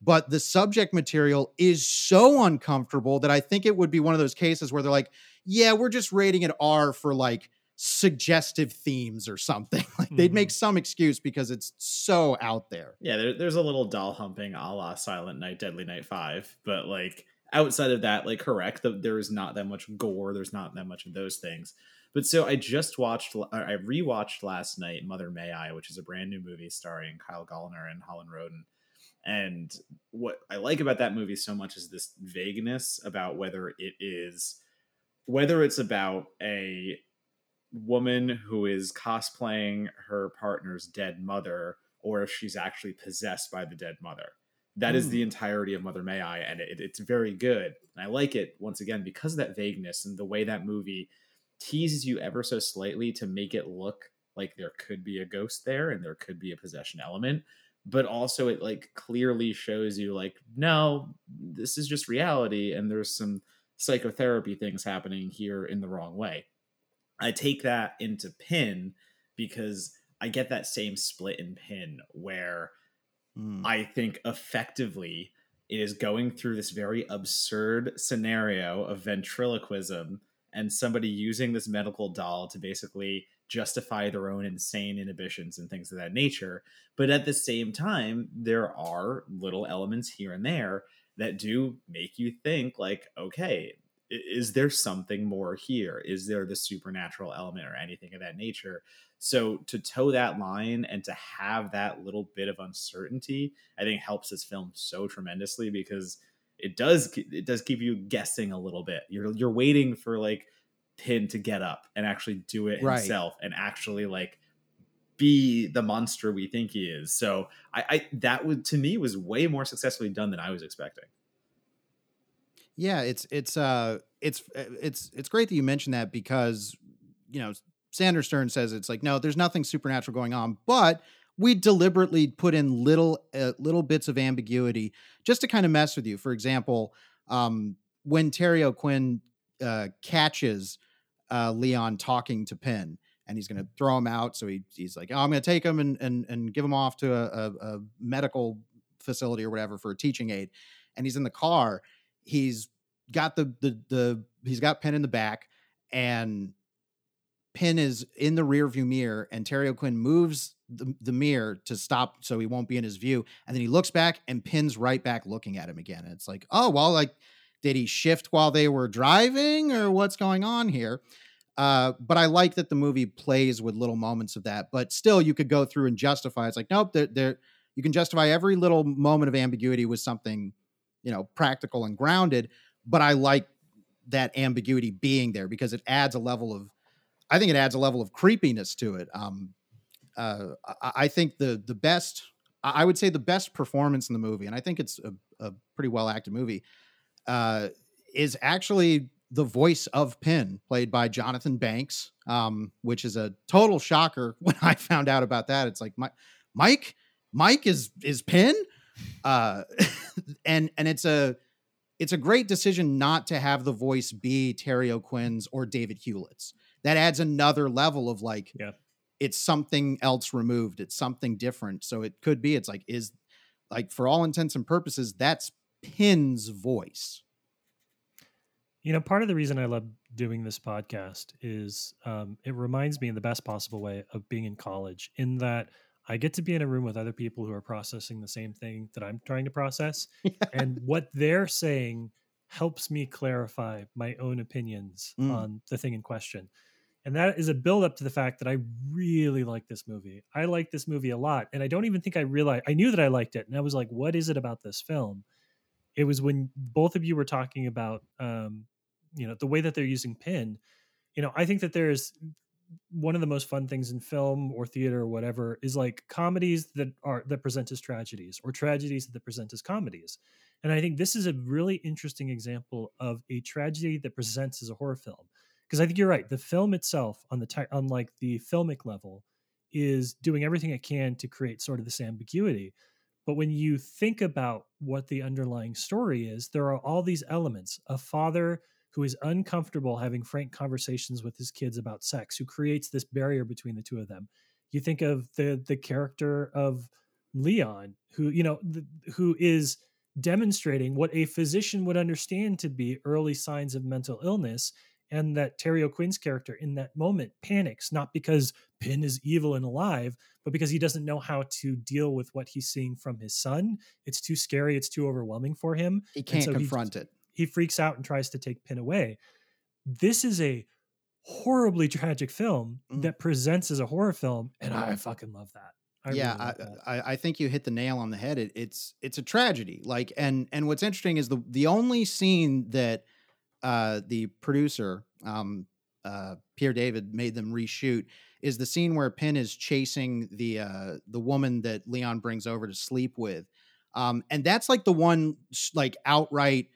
but the subject material is so uncomfortable that i think it would be one of those cases where they're like yeah, we're just rating it R for like suggestive themes or something. like they'd make mm-hmm. some excuse because it's so out there. Yeah, there, there's a little doll humping a la Silent Night, Deadly Night 5. But like outside of that, like correct, the, there is not that much gore. There's not that much of those things. But so I just watched, I rewatched last night Mother May I, which is a brand new movie starring Kyle Gallner and Holland Roden. And what I like about that movie so much is this vagueness about whether it is whether it's about a woman who is cosplaying her partner's dead mother or if she's actually possessed by the dead mother. That mm. is the entirety of Mother May I, and it, it's very good. And I like it once again because of that vagueness and the way that movie teases you ever so slightly to make it look like there could be a ghost there and there could be a possession element but also it like clearly shows you like no this is just reality and there's some psychotherapy things happening here in the wrong way. I take that into Pin because I get that same split in Pin where mm. I think effectively it is going through this very absurd scenario of ventriloquism and somebody using this medical doll to basically justify their own insane inhibitions and things of that nature. But at the same time, there are little elements here and there that do make you think like okay is there something more here? Is there the supernatural element or anything of that nature? So to toe that line and to have that little bit of uncertainty i think helps this film so tremendously because it does it does keep you guessing a little bit. You're you're waiting for like pin to get up and actually do it Right. himself and actually like be the monster we think he is. So i i that would to me was way more successfully done than i was expecting Yeah, it's it's uh it's it's it's great that you mentioned that because you know Sandor Stern says it's like no, there's nothing supernatural going on, but we deliberately put in little uh, little bits of ambiguity just to kind of mess with you. For example, um, when Terry O'Quinn uh, catches uh, Leon talking to Pin, and he's going to throw him out, so he, he's like, "Oh, I'm going to take him and, and and give him off to a, a, a medical facility or whatever for a teaching aid," and he's in the car. He's got the the the he's got Pin in the back, and Pin is in the rear view mirror, and Terry O'Quinn moves the, the mirror to stop so he won't be in his view, and then he looks back, and Pin's right back looking at him again. And it's like, oh well, like did he shift while they were driving, or what's going on here? Uh, but I like that the movie plays with little moments of that. But still, you could go through and justify. It's like, nope, there, there. You can justify every little moment of ambiguity with something, you know, practical and grounded. But I like that ambiguity being there because it adds a level of, I think it adds a level of creepiness to it. Um, uh, I, think the the best, I would say the best performance in the movie, and I think it's a, a pretty well acted movie, uh, is actually the voice of Pin, played by Jonathan Banks, um, which is a total shocker when I found out about that. It's like Mike, Mike is is Pin, uh, and and it's a it's a great decision not to have the voice be Terry O'Quinn's or David Hewlett's. That adds another level of like, yeah. it's something else removed. It's something different. So it could be. It's like is like for all intents and purposes, that's Pin's voice. You know, part of the reason I love doing this podcast is um, it reminds me in the best possible way of being in college, in that I get to be in a room with other people who are processing the same thing that I'm trying to process. and what they're saying helps me clarify my own opinions mm. on the thing in question. And that is a build up to the fact that I really like this movie. I like this movie a lot. And I don't even think I realized, I knew that I liked it. And I was like, what is it about this film? It was when both of you were talking about um, you know the way that they're using pin you know i think that there's one of the most fun things in film or theater or whatever is like comedies that are that present as tragedies or tragedies that present as comedies. And i think this is a really interesting example of a tragedy that presents as a horror film. Because i think you're right the film itself on the te- on like the filmic level is doing everything it can to create sort of this ambiguity. But when you think about what the underlying story is there are all these elements a father who is uncomfortable having frank conversations with his kids about sex, who creates this barrier between the two of them. You think of the the character of Leon, who you know, the, who is demonstrating what a physician would understand to be early signs of mental illness and that Terry O'Quinn's character in that moment panics, not because Pin is evil and alive, but because he doesn't know how to deal with what he's seeing from his son. It's too scary, it's too overwhelming for him. He can't so confront he, it he freaks out and tries to take Pin away. This is a horribly tragic film mm. that presents as a horror film, and I fucking love that. I yeah, really that. I, I, think you hit the nail on the head. It, it's it's a tragedy. Like, and and what's interesting is the the only scene that uh, the producer um, uh, Peter David made them reshoot is the scene where Pin is chasing the uh, the woman that Leon brings over to sleep with, um, and that's like the one like outright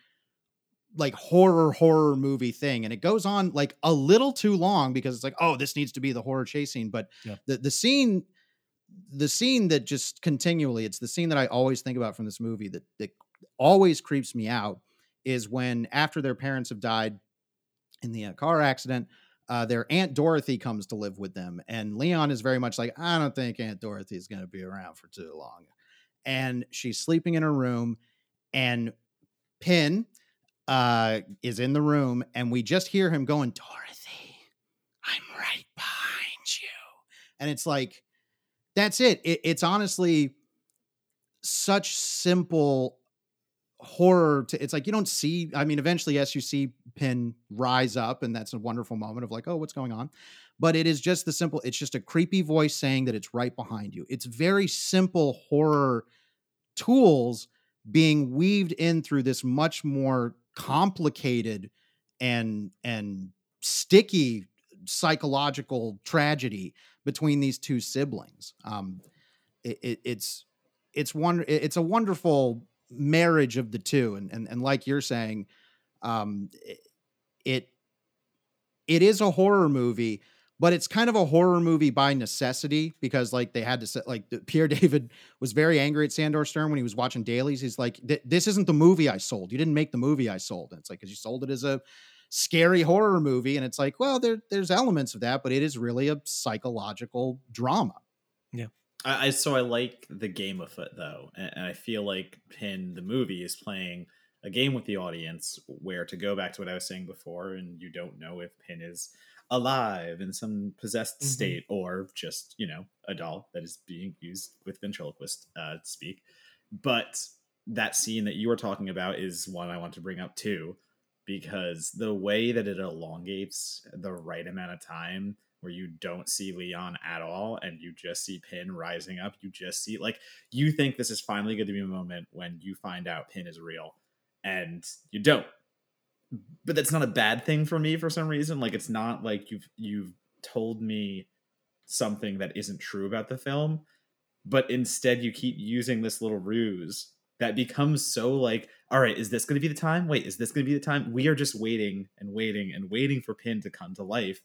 like horror horror movie thing and it goes on like a little too long because it's like oh this needs to be the horror chase scene but yeah. the the scene the scene that just continually it's the scene that I always think about from this movie that that always creeps me out is when after their parents have died in the uh, car accident uh, their aunt Dorothy comes to live with them and Leon is very much like I don't think Aunt Dorothy is going to be around for too long and she's sleeping in her room and Pin uh, is in the room, and we just hear him going, Dorothy, I'm right behind you. And it's like, that's it. it it's honestly such simple horror to it's like you don't see i mean eventually yes you see pin rise up and that's a wonderful moment of like oh what's going on but it is just the simple it's just a creepy voice saying that it's right behind you it's very simple horror tools being weaved in through this much more complicated and and sticky psychological tragedy between these two siblings. Um, it, it, it's it's one it's a wonderful marriage of the two, and and and like you're saying, um, it it is a horror movie, but it's kind of a horror movie by necessity because like they had to set like Pierre David was very angry at Sandor Stern when he was watching dailies. He's like, "This isn't the movie I sold. You didn't make the movie I sold." And it's like because you sold it as a scary horror movie, and it's like, well, there there's elements of that, but it is really a psychological drama. Yeah. I, I so I like the game of it though, and, and I feel like Pin the movie is playing a game with the audience where to go back to what I was saying before, and you don't know if Pin is alive in some possessed Mhm. state or just you know a doll that is being used with ventriloquist uh, speak. But that scene that you were talking about is one I want to bring up too, because the way that it elongates the right amount of time where you don't see Leon at all and you just see Pin rising up, you just see like you think this is finally going to be a moment when you find out Pin is real and you don't. But that's not a bad thing for me for some reason. Like it's not like you've you've told me something that isn't true about the film, but instead you keep using this little ruse that becomes so like, all right, is this going to be the time? Wait, is this going to be the time? We are just waiting and waiting and waiting for Pin to come to life.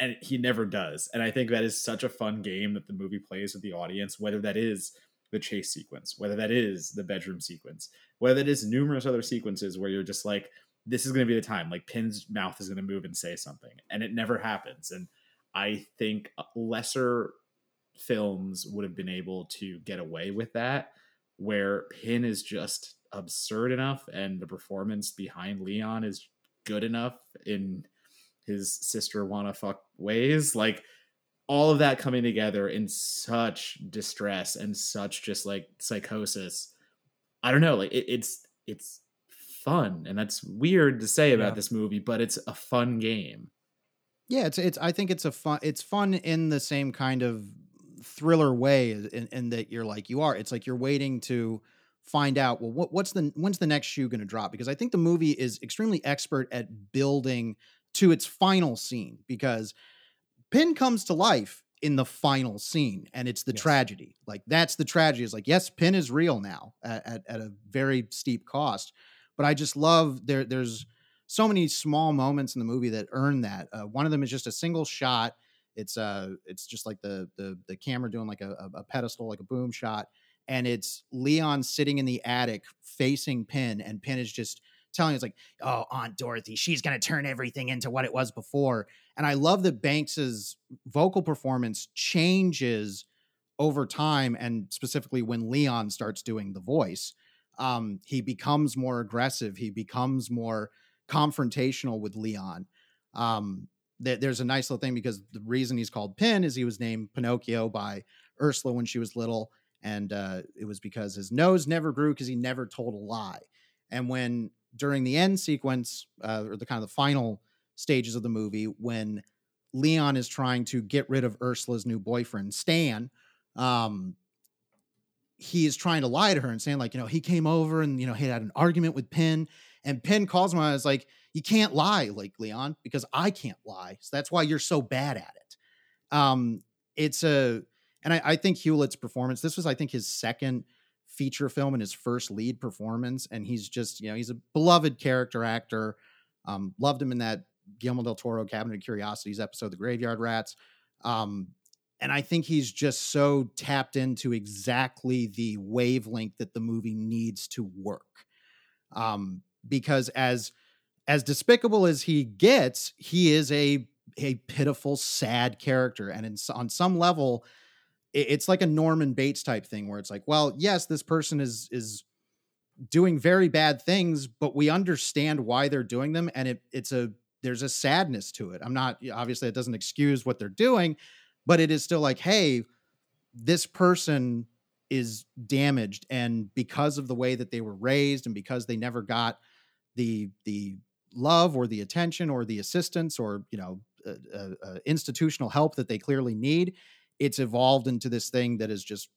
And he never does. And I think that is such a fun game that the movie plays with the audience, whether that is the chase sequence, whether that is the bedroom sequence, whether that is numerous other sequences where you're just like, this is going to be the time. Like Pin's mouth is going to move and say something. And it never happens. And I think uh, lesser films would have been able to get away with that, where Pin is just absurd enough and the performance behind Leon is good enough in his sister wanna fuck ways. Like all of that coming together in such distress and such just like psychosis. I don't know, like it, it's it's fun and that's weird to say about Yeah. this movie, but it's a fun game. Yeah, it's it's. I think it's a fun. It's fun in the same kind of thriller way, in, in that you're like you are. It's like you're waiting to find out. Well, what, what's the when's the next shoe going to drop? Because I think the movie is extremely expert at building to its final scene. Because Pin comes to life in the final scene, and it's the Yes. tragedy. Like that's the tragedy. Is like yes, Pin is real now at, at, at a very steep cost. But I just love there. There's so many small moments in the movie that earn that. Uh, one of them is just a single shot. It's uh, it's just like the the the camera doing like a, a- pedestal, like a boom shot, and it's Leon sitting in the attic facing Pin, and Pin is just telling us like, "Oh, Aunt Dorothy, she's gonna turn everything into what it was before." And I love that Banks's vocal performance changes over time, and specifically when Leon starts doing the voice, um, he becomes more aggressive. He becomes more confrontational with Leon. Um, there- there's a nice little thing because the reason he's called Pin is he was named Pinocchio by Ursula when she was little, and uh, it was because his nose never grew because he never told a lie. And when during the end sequence, uh, or the kind of the final stages of the movie, when Leon is trying to get rid of Ursula's new boyfriend Stan, um, he is trying to lie to her and saying like, you know, he came over and you know he had an argument with Pin, and Pin calls him and is like, you can't lie, like Leon, because I can't lie. So that's why you're so bad at it. Um, it's a, and I, I think Hewlett's performance. This was, I think, his second feature film and his first lead performance, and he's just, you know, he's a beloved character actor. Um, loved him in that Guillermo del Toro Cabinet of Curiosities episode, The Graveyard Rats. Um, and I think he's just so tapped into exactly the wavelength that the movie needs to work. Um, because as as despicable as he gets, he is a a pitiful, sad character, and in, on some level, it's like a Norman Bates type thing, where it's like, well, yes, this person is is doing very bad things, but we understand why they're doing them, and it it's a there's a sadness to it. I'm not obviously it doesn't excuse what they're doing, but it is still like, hey, this person is damaged, and because of the way that they were raised, and because they never got the the love or the attention or the assistance or you know uh, uh, institutional help that they clearly need it's evolved into this thing that has just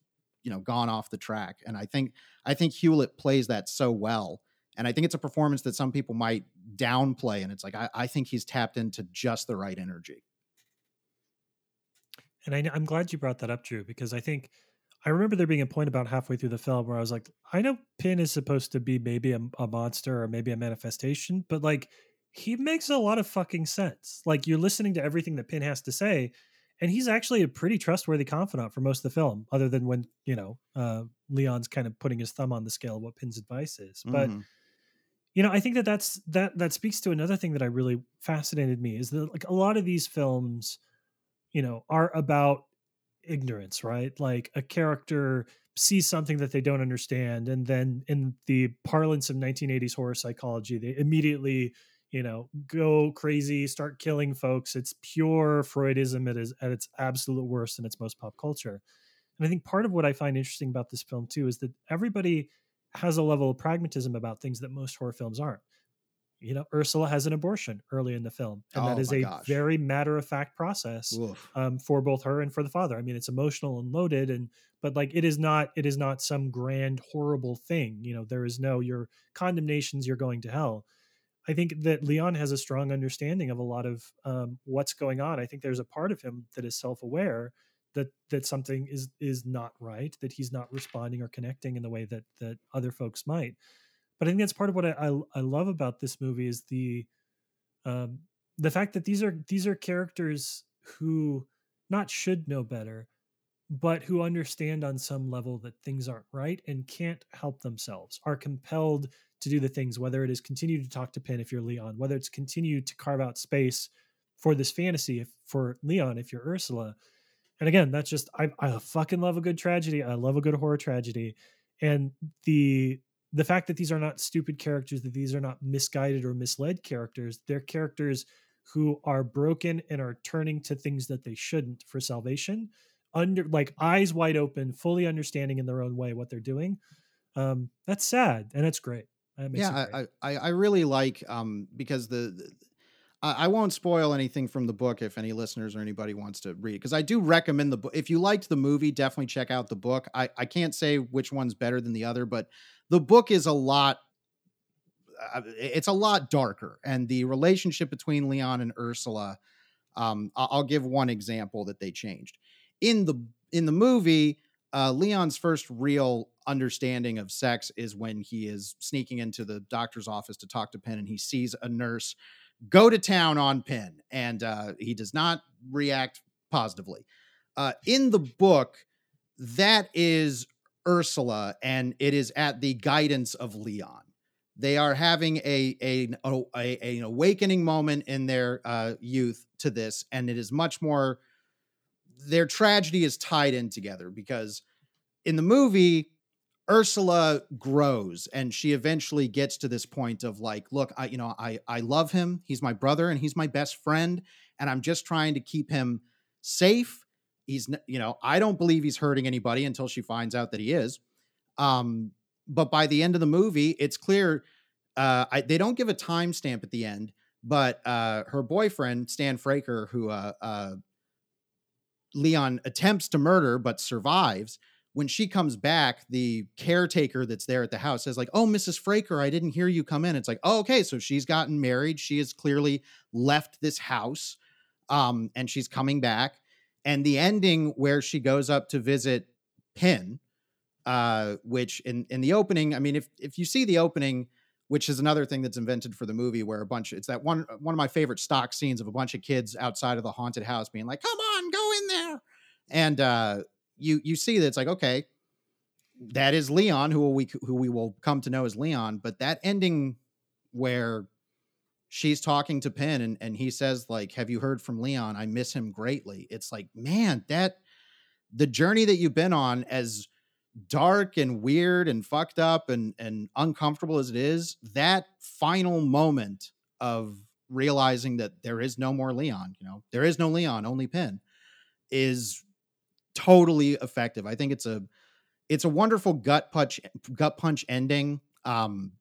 you know gone off the track. And i think i think hewlett plays that so well. And i think it's a performance that some people might downplay and it's like i, I think he's tapped into just the right energy And I, I'm glad you brought that up, Drew, because I think I remember there being a point about halfway through the film where I was like, I know Pin is supposed to be maybe a, a monster or maybe a manifestation, but like he makes a lot of fucking sense. Like you're listening to everything that Pin has to say, and he's actually a pretty trustworthy confidant for most of the film, other than when you know uh, Leon's kind of putting his thumb on the scale of what Pin's advice is. But Mhm. you know i think that that's that that speaks to another thing that i really fascinated me is that like a lot of these films you know are about ignorance, right? Like a character sees something that they don't understand, and then in the parlance of 1980s horror psychology, they immediately, you know, go crazy, start killing folks. It's pure Freudism at its, at its absolute worst in its most pop culture. And I think part of what I find interesting about this film too is that everybody has a level of pragmatism about things that most horror films aren't you know ursula has an abortion early in the film and oh that is a gosh. very matter of fact process um, for both her and for the father. I mean it's emotional and loaded and but like it is not it is not some grand horrible thing you know there is no your condemnations you're going to hell. I think that leon has a strong understanding of a lot of um, what's going on. I think there's a part of him that is self-aware that that something is is not right that he's not responding or connecting in the way that that other folks might but I think that's part of what I, I, I love about this movie is the um, the fact that these are these are characters who not should know better, but who understand on some level that things aren't right and can't help themselves, are compelled to do the things, whether it is continue to talk to Pin if you're Leon, whether it's continue to carve out space for this fantasy if, for Leon if you're Ursula. And again, that's just I, I fucking love a good tragedy. I love a good horror tragedy. And the the fact that these are not stupid characters, that these are not misguided or misled characters, they're characters who are broken and are turning to things that they shouldn't for salvation, under like eyes wide open, fully understanding in their own way what they're doing. Um, that's sad and it's great. yeah, great. I, I, I really like um because the, the I won't spoil anything from the book if any listeners or anybody wants to read because I do recommend the book. If you liked the movie, definitely check out the book. I, I can't say which one's better than the other, but the book is a lot uh, it's a lot darker and the relationship between leon and ursula um, i'll give one example that they changed in the in the movie uh, leon's first real understanding of sex is when he is sneaking into the doctor's office to talk to Pin and he sees a nurse go to town on Pin and uh, he does not react positively uh, in the book that is Ursula, and it is at the guidance of Leon. They are having a, a, a, a an awakening moment in their uh, youth to this, and it is much more. Their tragedy is tied in together because in the movie, Ursula grows and she eventually gets to this point of like, look, I you know, I I love him. He's my brother and he's my best friend and I'm just trying to keep him safe He's, you know, I don't believe he's hurting anybody until she finds out that he is. Um, but by the end of the movie, it's clear uh, I, they don't give a timestamp at the end, but uh, her boyfriend Stan Fraker, who uh, uh, Leon attempts to murder but survives. When she comes back, the caretaker that's there at the house says, like, oh, Mrs. Fraker, I didn't hear you come in. It's like, oh, okay. So she's gotten married. She has clearly left this house. Um, and she's coming back and the ending where she goes up to visit Pin, uh, which in in the opening, I mean, if if you see the opening, which is another thing that's invented for the movie, where a bunch it's that one one of my favorite stock scenes of a bunch of kids outside of the haunted house being like, "Come on, go in there," and uh, you you see that it's like, okay, that is Leon, who we who we will come to know as Leon, but that ending where she's talking to Pin and, and he says, like, have you heard from Leon? I miss him greatly. It's like, man, that the journey that you've been on as dark and weird and fucked up and and uncomfortable as it is, that final moment of realizing that there is no more Leon, you know, there is no Leon, only Pin, is totally effective. I think it's a it's a wonderful gut punch gut punch ending. Um,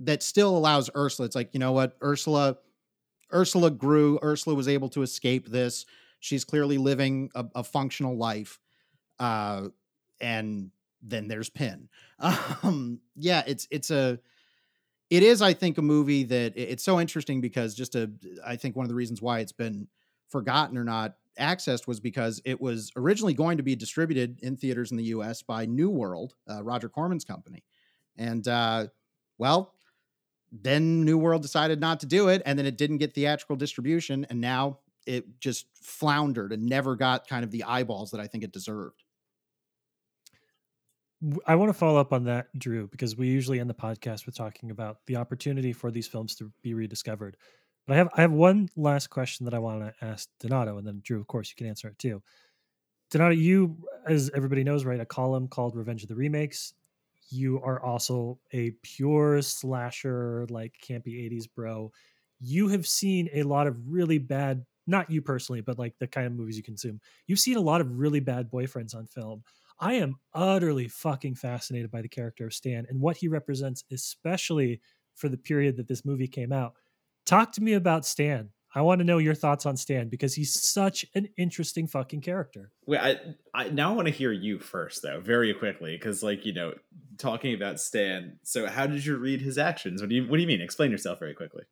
that still allows Ursula. It's like, you know what, Ursula, Ursula grew. Ursula was able to escape this. She's clearly living a, a functional life. Uh, and then there's Pin. Um, yeah, it's it's a it is, I think, a movie that it's so interesting because just a I think one of the reasons why it's been forgotten or not accessed was because it was originally going to be distributed in theaters in the U.S. by New World, uh, Roger Corman's company, and uh, well, then New World decided not to do it, and then it didn't get theatrical distribution, and now it just floundered and never got kind of the eyeballs that I think it deserved. I want to follow up on that, Drew, because we usually end the podcast with talking about the opportunity for these films to be rediscovered. But I have I have one last question that I want to ask Donato, and then Drew, of course, you can answer it too. Donato, you, as everybody knows, write a column called Revenge of the Remakes. You are also a pure slasher, like campy 80s bro. You have seen a lot of really bad, not you personally, but like the kind of movies you consume. You've seen a lot of really bad boyfriends on film. I am utterly fucking fascinated by the character of Stan and what he represents, especially for the period that this movie came out. Talk to me about Stan. I want to know your thoughts on Stan because he's such an interesting fucking character. Wait, I, I now I want to hear you first though, very quickly, because like you know, talking about Stan. So, how did you read his actions? What do you What do you mean? Explain yourself very quickly.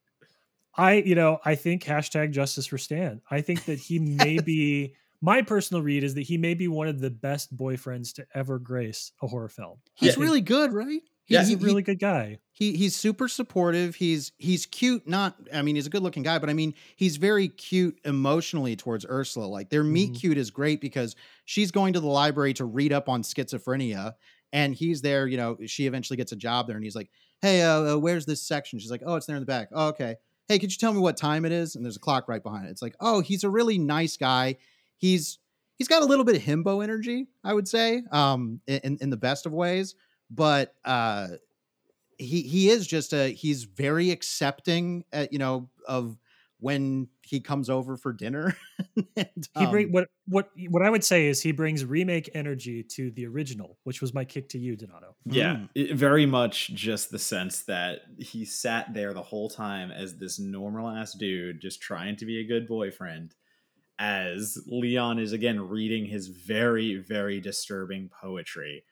I, you know, I think hashtag justice for Stan. I think that he may be my personal read is that he may be one of the best boyfriends to ever grace a horror film. He's really good, right? He, he's he, a really good guy. He he's super supportive. He's he's cute. Not I mean he's a good looking guy, but I mean he's very cute emotionally towards Ursula. Like their meet mm-hmm. cute is great because she's going to the library to read up on schizophrenia, and he's there. You know, she eventually gets a job there, and he's like, "Hey, uh, uh, where's this section?" She's like, "Oh, it's there in the back." Oh, okay. Hey, could you tell me what time it is? And there's a clock right behind it. It's like, oh, he's a really nice guy. He's he's got a little bit of himbo energy, I would say, um, in in the best of ways but uh, he he is just a he's very accepting, at, uh, you know, of when he comes over for dinner. and, um, he bring what what what I would say is he brings remake energy to the original, which was my kick to you, Donato. Yeah, mm. it, very much just the sense that he sat there the whole time as this normal ass dude, just trying to be a good boyfriend. As Leon is again reading his very, very disturbing poetry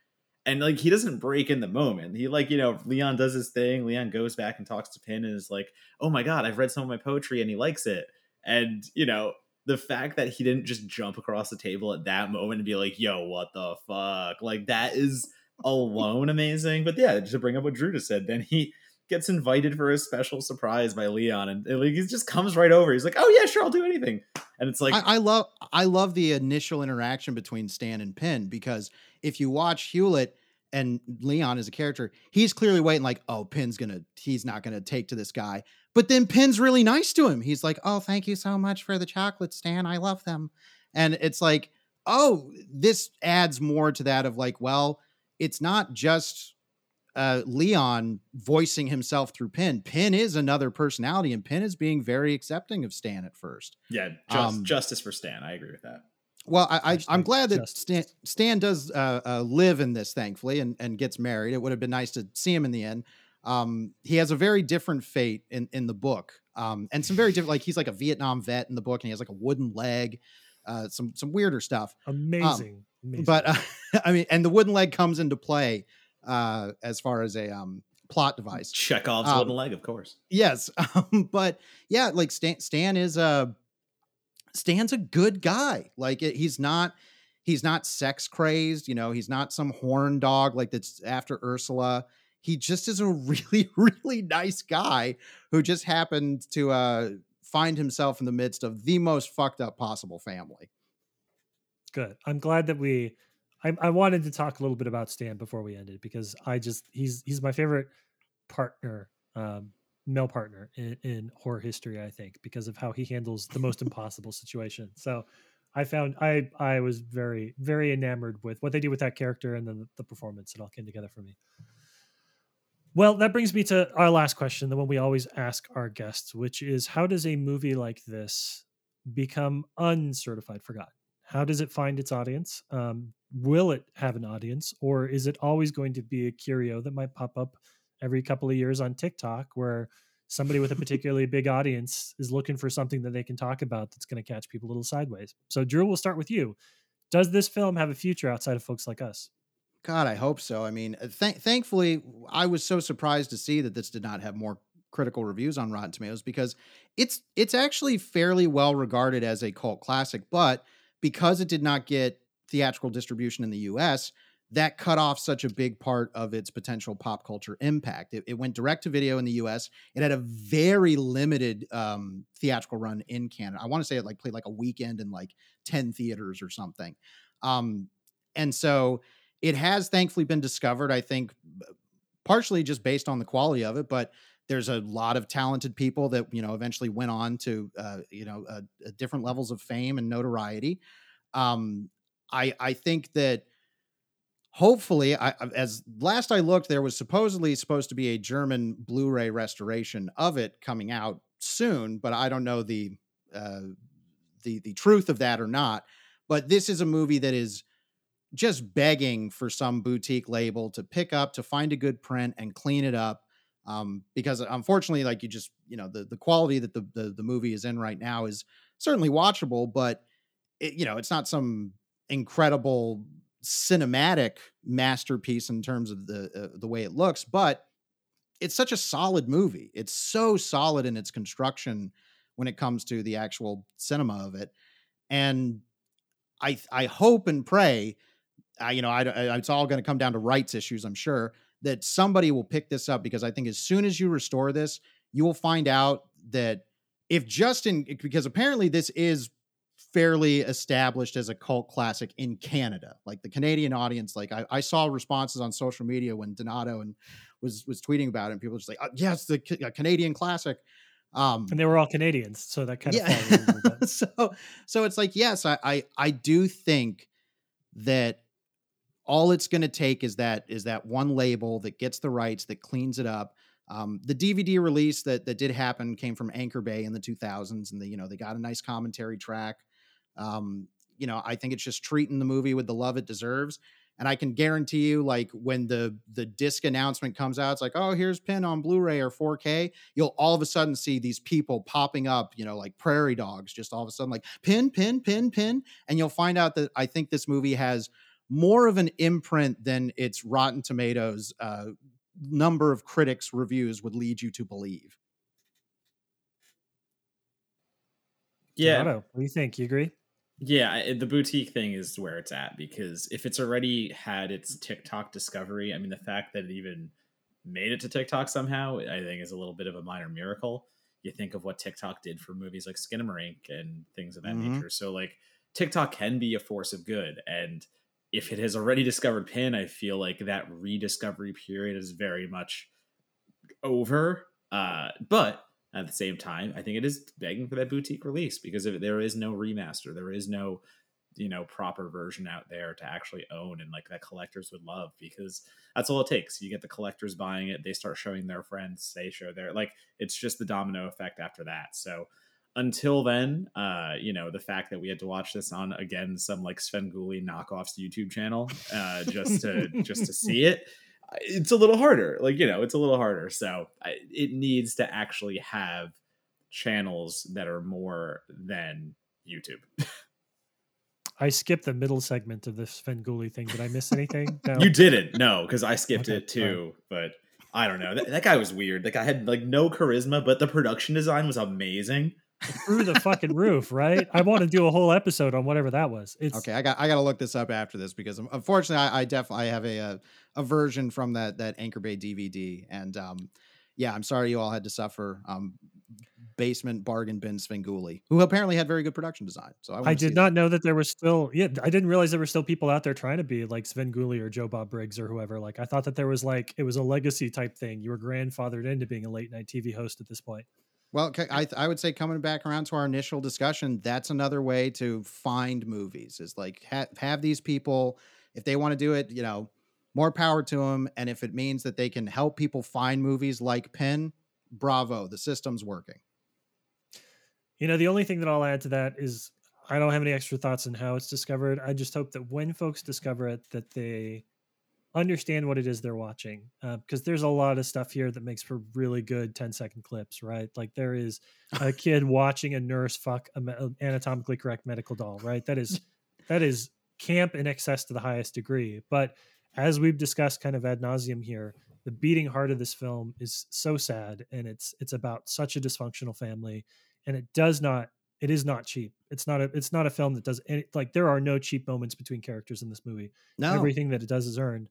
and like he doesn't break in the moment. He like you know Leon does his thing. Leon goes back and talks to Pin and is like, "Oh my god, I've read some of my poetry and he likes it." And you know the fact that he didn't just jump across the table at that moment and be like, "Yo, what the fuck?" Like that is alone amazing. But yeah, to bring up what Drew just said, then he gets invited for a special surprise by Leon, and, and like he just comes right over. He's like, "Oh yeah, sure, I'll do anything." And it's like I, I love I love the initial interaction between Stan and Pin because if you watch Hewlett and Leon as a character, he's clearly waiting like, oh, Pin's gonna, he's not gonna take to this guy. But then Pin's really nice to him. He's like, oh, thank you so much for the chocolate, Stan. I love them. And it's like, oh, this adds more to that of like, well, it's not just uh, Leon voicing himself through Pin. Pin is another personality, and Pin is being very accepting of Stan at first. Yeah, just, um, justice for Stan. I agree with that. Well, I, I am glad that Stan, Stan does uh, uh, live in this, thankfully, and, and gets married. It would have been nice to see him in the end. Um, he has a very different fate in in the book, um, and some very different. Like he's like a Vietnam vet in the book, and he has like a wooden leg. Uh, some some weirder stuff. Amazing, um, Amazing. but uh, I mean, and the wooden leg comes into play uh, as far as a um, plot device. Chekhov's um, wooden leg, of course. Yes, um, but yeah, like Stan, Stan is a Stan's a good guy. Like it, he's not he's not sex crazed, you know, he's not some horn dog like that's after Ursula. He just is a really really nice guy who just happened to uh find himself in the midst of the most fucked up possible family. Good. I'm glad that we I, I wanted to talk a little bit about Stan before we ended because I just he's he's my favorite partner um male partner in, in horror history, I think, because of how he handles the most impossible situation. So I found I I was very very enamored with what they did with that character and then the, the, performance. It all came together for me. Well, that brings me to our last question, the one we always ask our guests, which is how does a movie like this become uncertified forgotten? How does it find its audience? Um, will it have an audience, or is it always going to be a curio that might pop up every couple of years on TikTok where somebody with a particularly big audience is looking for something that they can talk about that's going to catch people a little sideways. So, Drew, we'll start with you. Does this film have a future outside of folks like us? God, I hope so. I mean, uh, th- thankfully, I was so surprised to see that this did not have more critical reviews on Rotten Tomatoes because it's it's actually fairly well regarded as a cult classic, but because it did not get theatrical distribution in the US, that cut off such a big part of its potential pop culture impact. It, it went direct to video in the U.S. It had a very limited um, theatrical run in Canada. I want to say it like played like a weekend in like ten theaters or something. Um, and so it has thankfully been discovered. I think partially just based on the quality of it, but there's a lot of talented people that you know eventually went on to uh, you know uh, different levels of fame and notoriety. Um, I I think that hopefully I as last I looked there was supposedly supposed to be a German Blu-ray restoration of it coming out soon, but I don't know the uh the the truth of that or not. But this is a movie that is just begging for some boutique label to pick up to find a good print and clean it up um, because unfortunately like you just you know the the quality that the, the the movie is in right now is certainly watchable but it, you know it's not some incredible cinematic masterpiece in terms of the uh, the way it looks but it's such a solid movie. It's so solid in its construction when it comes to the actual cinema of it and i i hope and pray I, you know, I, I, it's all going to come down to rights issues, I'm sure, that somebody will pick this up because I think as soon as you restore this, you will find out that if Justin, because apparently this is fairly established as a cult classic in Canada, like the Canadian audience, like I, I saw responses on social media when Donato and was was tweeting about it, and people were just like, oh, "Yes, the Canadian classic." Um, and they were all Canadians, so that kind of yeah. so so it's like yes, I, I I do think that all it's going to take is that is that one label that gets the rights that cleans it up. Um, the dvd release that that did happen came from anchor bay in the 2000s and the, you know they got a nice commentary track. Um, you know i think it's just treating the movie with the love it deserves and i can guarantee you like when the the disc announcement comes out it's like oh here's pin on blu-ray or 4k you'll all of a sudden see these people popping up you know like prairie dogs just all of a sudden like pin pin pin pin and you'll find out that i think this movie has more of an imprint than its Rotten Tomatoes uh, number of critics reviews would lead you to believe. Yeah. what do you think? You agree? Yeah, the boutique thing is where it's at because if it's already had its TikTok discovery, I mean, the fact that it even made it to TikTok somehow, I think is a little bit of a minor miracle. You think of what TikTok did for movies like Skinamarink and things of that mm-hmm. nature. So, like, TikTok can be a force of good. And if it has already discovered Pin, I feel like that rediscovery period is very much over. Uh, but at the same time, I think it is begging for that boutique release because if there is no remaster, there is no you know proper version out there to actually own and like that collectors would love because that's all it takes you get the collectors buying it they start showing their friends they show their like it's just the domino effect after that so until then, uh, you know, the fact that we had to watch this on again some like Svengoolie knockoffs YouTube channel uh, just to just to see it, it's a little harder. Like you know, it's a little harder. So I, it needs to actually have channels that are more than YouTube. I skipped the middle segment of this Svengoolie thing. Did I miss anything? No. you didn't. No, because I skipped okay, it too. But I don't know. That, that guy was weird. That guy had like no charisma, but the production design was amazing through the fucking roof, right? I want to do a whole episode on whatever that was. It's okay. I got I got to look this up after this because unfortunately I, I definitely have a, a, a version from that that Anchor Bay DVD, and um, yeah, I'm sorry you all had to suffer. Um, basement bargain bin Svengoolie, who apparently had very good production design. So I, I did not that. know that there was still yeah I didn't realize there were still people out there trying to be like Svengoolie or Joe Bob Briggs or whoever. Like I thought that there was like it was a legacy type thing. You were grandfathered into being a late night TV host at this point. Well, I, I would say coming back around to our initial discussion, that's another way to find movies is like ha- have these people, if they want to do it, you know, more power to them. And if it means that they can help people find movies like Pin, bravo, the system's working. You know, the only thing that I'll add to that is I don't have any extra thoughts on how it's discovered. I just hope that when folks discover it, that they understand what it is they're watching because uh, there's a lot of stuff here that makes for really good 10 second clips right? Like there is a kid watching a nurse fuck an anatomically correct medical doll right? That is that is camp in excess to the highest degree. But as we've discussed kind of ad nauseum here the beating heart of this film is so sad and it's it's about such a dysfunctional family and it does not it is not cheap. It's not a it's not a film that does any like there are no cheap moments between characters in this movie. No. Everything that it does is earned.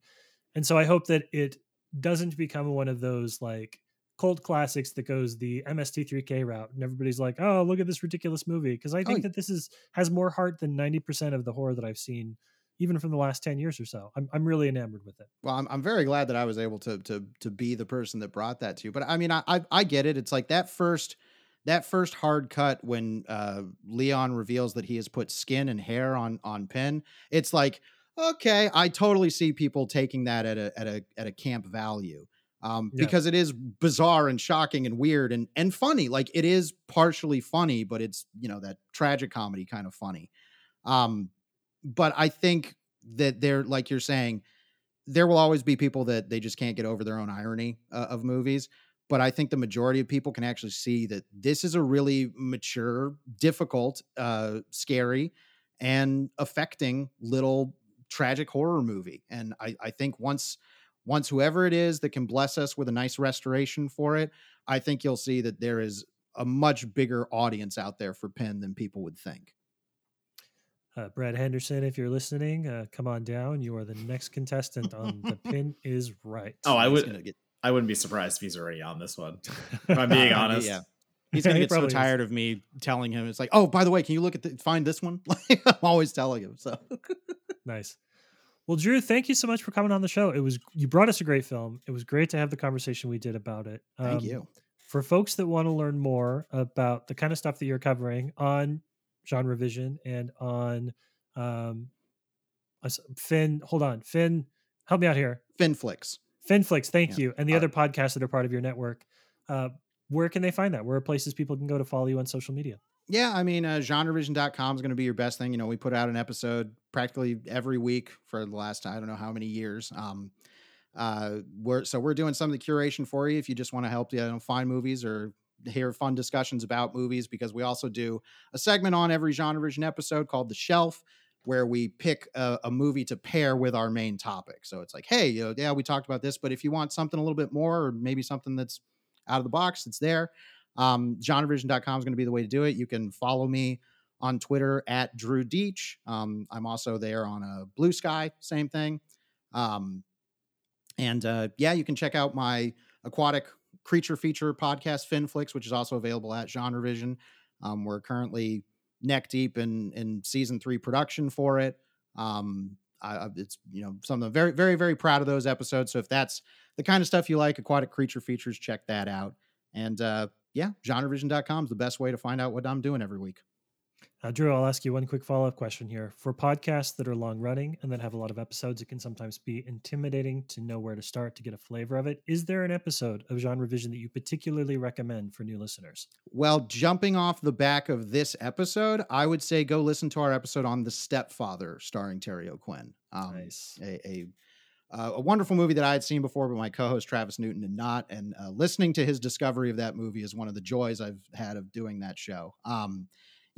And so I hope that it doesn't become one of those like cult classics that goes the MST3K route and everybody's like, "Oh, look at this ridiculous movie." Because I oh, think oh. that this is has more heart than 90% of the horror that I've seen even from the last 10 years or so. I'm I'm really enamored with it. Well, I'm I'm very glad that I was able to to to be the person that brought that to you. But I mean, I I, I get it. It's like that first that first hard cut when uh, Leon reveals that he has put skin and hair on on Pin, it's like okay, I totally see people taking that at a at a at a camp value. Um, Yeah. because it is bizarre and shocking and weird and and funny. Like it is partially funny, but it's you know that tragic comedy kind of funny. Um, but I think that they're like you're saying, there will always be people that they just can't get over their own irony uh, of movies. But I think the majority of people can actually see that this is a really mature, difficult, uh, scary, and affecting little tragic horror movie. And I, I think once once whoever it is that can bless us with a nice restoration for it, I think you'll see that there is a much bigger audience out there for Pin than people would think. Uh, Brad Henderson, if you're listening, uh, come on down. You are the next contestant on The Pin is Right. Oh, I He's would. gonna get- I wouldn't be surprised if he's already on this one. If I'm being Uh, honest. yeah. He's gonna He get so probably is. tired of me telling him. It's like, oh, by the way, can you look at the find this one? Like I'm always telling him. So Nice. Well, Drew, thank you so much for coming on the show. It was you brought us a great film. It was great to have the conversation we did about it. thank Um, you. For folks that want to learn more about the kind of stuff that you're covering on Genre Vision and on um, Finn, hold on, Finn, help me out here. Finflix. Finflix, thank Yeah. you, and the Uh, other podcasts that are part of your network. Uh, where can they find that? Where are places people can go to follow you on social media? Yeah, I mean, uh, genrevision.com is going to be your best thing. You know, we put out an episode practically every week for the last, I don't know how many years. Um, uh, we're, so we're doing some of the curation for you if you just want to help you know, find movies or hear fun discussions about movies, because we also do a segment on every Genre Vision episode called The Shelf, where we pick a, a movie to pair with our main topic. So it's like, hey, you know, yeah, we talked about this, but if you want something a little bit more, or maybe something that's out of the box, it's there. Um, genrevision.com is going to be the way to do it. You can follow me on Twitter at Drew Dietsch. Um, I'm also there on a Blue Sky, same thing. Um, and uh, yeah, you can check out my aquatic creature feature podcast, Finflix, which is also available at Genre Vision. Um, we're currently neck deep in in season three production for it. Um, I, it's you know something very very very proud of those episodes. So if that's the kind of stuff you like, aquatic creature features, check that out. And uh, yeah, genrevision.com is the best way to find out what I'm doing every week. Uh, Drew, I'll ask you one quick follow up question here. For podcasts that are long running and that have a lot of episodes, it can sometimes be intimidating to know where to start to get a flavor of it. Is there an episode of Genre Vision that you particularly recommend for new listeners? Well, jumping off the back of this episode, I would say go listen to our episode on The Stepfather, starring Terry O'Quinn. Um, nice. a, a uh, a wonderful movie that I had seen before, but my co-host Travis Newton did not. And uh, listening to his discovery of that movie is one of the joys I've had of doing that show. Um,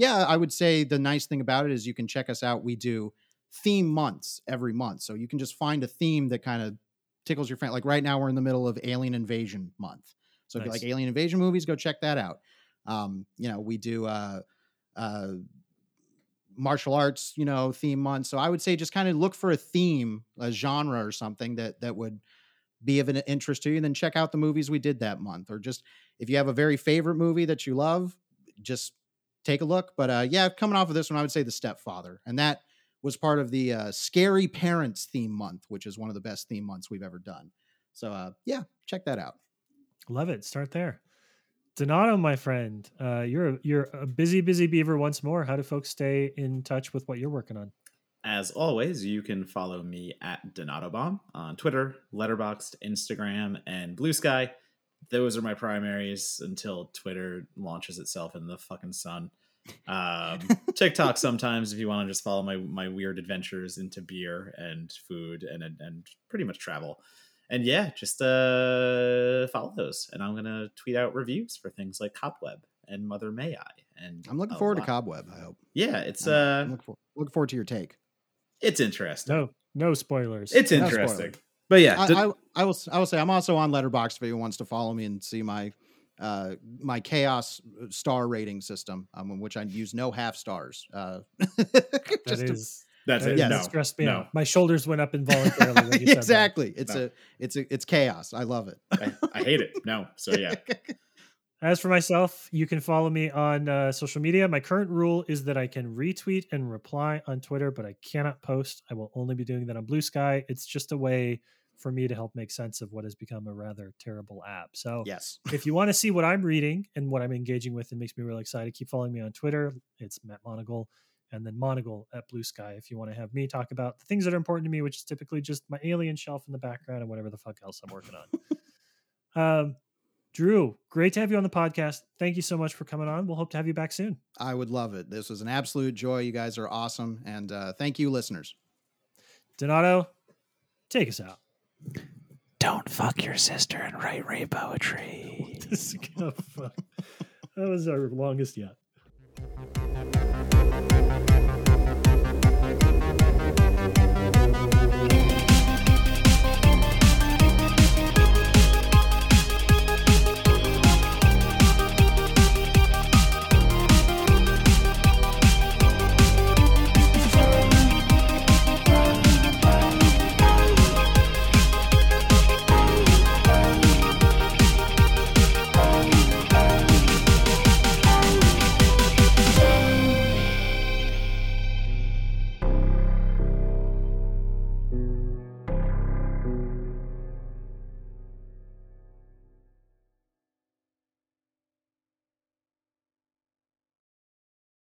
yeah, I would say the nice thing about it is you can check us out. We do theme months every month, so you can just find a theme that kind of tickles your fan. Like right now, we're in the middle of Alien Invasion month, so if you like Alien Invasion movies, go check that out. Um, you know, we do. Uh, uh, martial arts, you know, theme month. So I would say just kind of look for a theme, a genre or something that that would be of an interest to you, and then check out the movies we did that month. Or just if you have a very favorite movie that you love, just take a look. But uh yeah, coming off of this one, I would say The Stepfather. And that was part of the uh, Scary Parents theme month, which is one of the best theme months we've ever done. So uh yeah, check that out. Love it. Start there. Donato, my friend, uh, you're a, you're a busy, busy beaver once more. How do folks stay in touch with what you're working on? As always, you can follow me at Donato Bomb on Twitter, Letterboxd, Instagram, and Blue Sky. Those are my primaries until Twitter launches itself in the fucking sun. Um, TikTok sometimes if you want to just follow my my weird adventures into beer and food and and, and pretty much travel. And yeah, just uh, follow those, and I'm gonna tweet out reviews for things like Cobweb and Mother May I. And I'm looking a forward to Cobweb. I hope. Yeah, it's I'm- uh, I'm looking, for, looking forward to your take. it's interesting. No, no spoilers. It's No interesting. spoilers. But yeah, I, d- I, I will. I will say I'm also on Letterboxd if anyone wants to follow me and see my uh, my chaos star rating system, um, in which I use no half stars. Uh, that just to- is that's it. it. is- yeah, that no, stressed me no. out. My shoulders went up involuntarily. when you said that. exactly. It's No. a it's a it's chaos. I love it. I, I hate it. No. So yeah. As for myself, you can follow me on uh, social media. My current rule is that I can retweet and reply on Twitter, but I cannot post. I will only be doing that on Blue Sky. It's just a way for me to help make sense of what has become a rather terrible app. So Yes. if you want to see what I'm reading and what I'm engaging with, it makes me really excited. Keep following me on Twitter. It's Matt Monagle and then Monagle at Blue Sky if you want to have me talk about the things that are important to me, which is typically just my alien shelf in the background and whatever the fuck else I'm working on. um, Drew, great to have you on the podcast. Thank you so much for coming on. We'll hope to have you back soon. I would love it. This was an absolute joy. You guys are awesome. And uh, thank you, listeners. Donato, take us out. Don't fuck your sister and write Ray poetry. this is gonna fuck. that was our longest yet.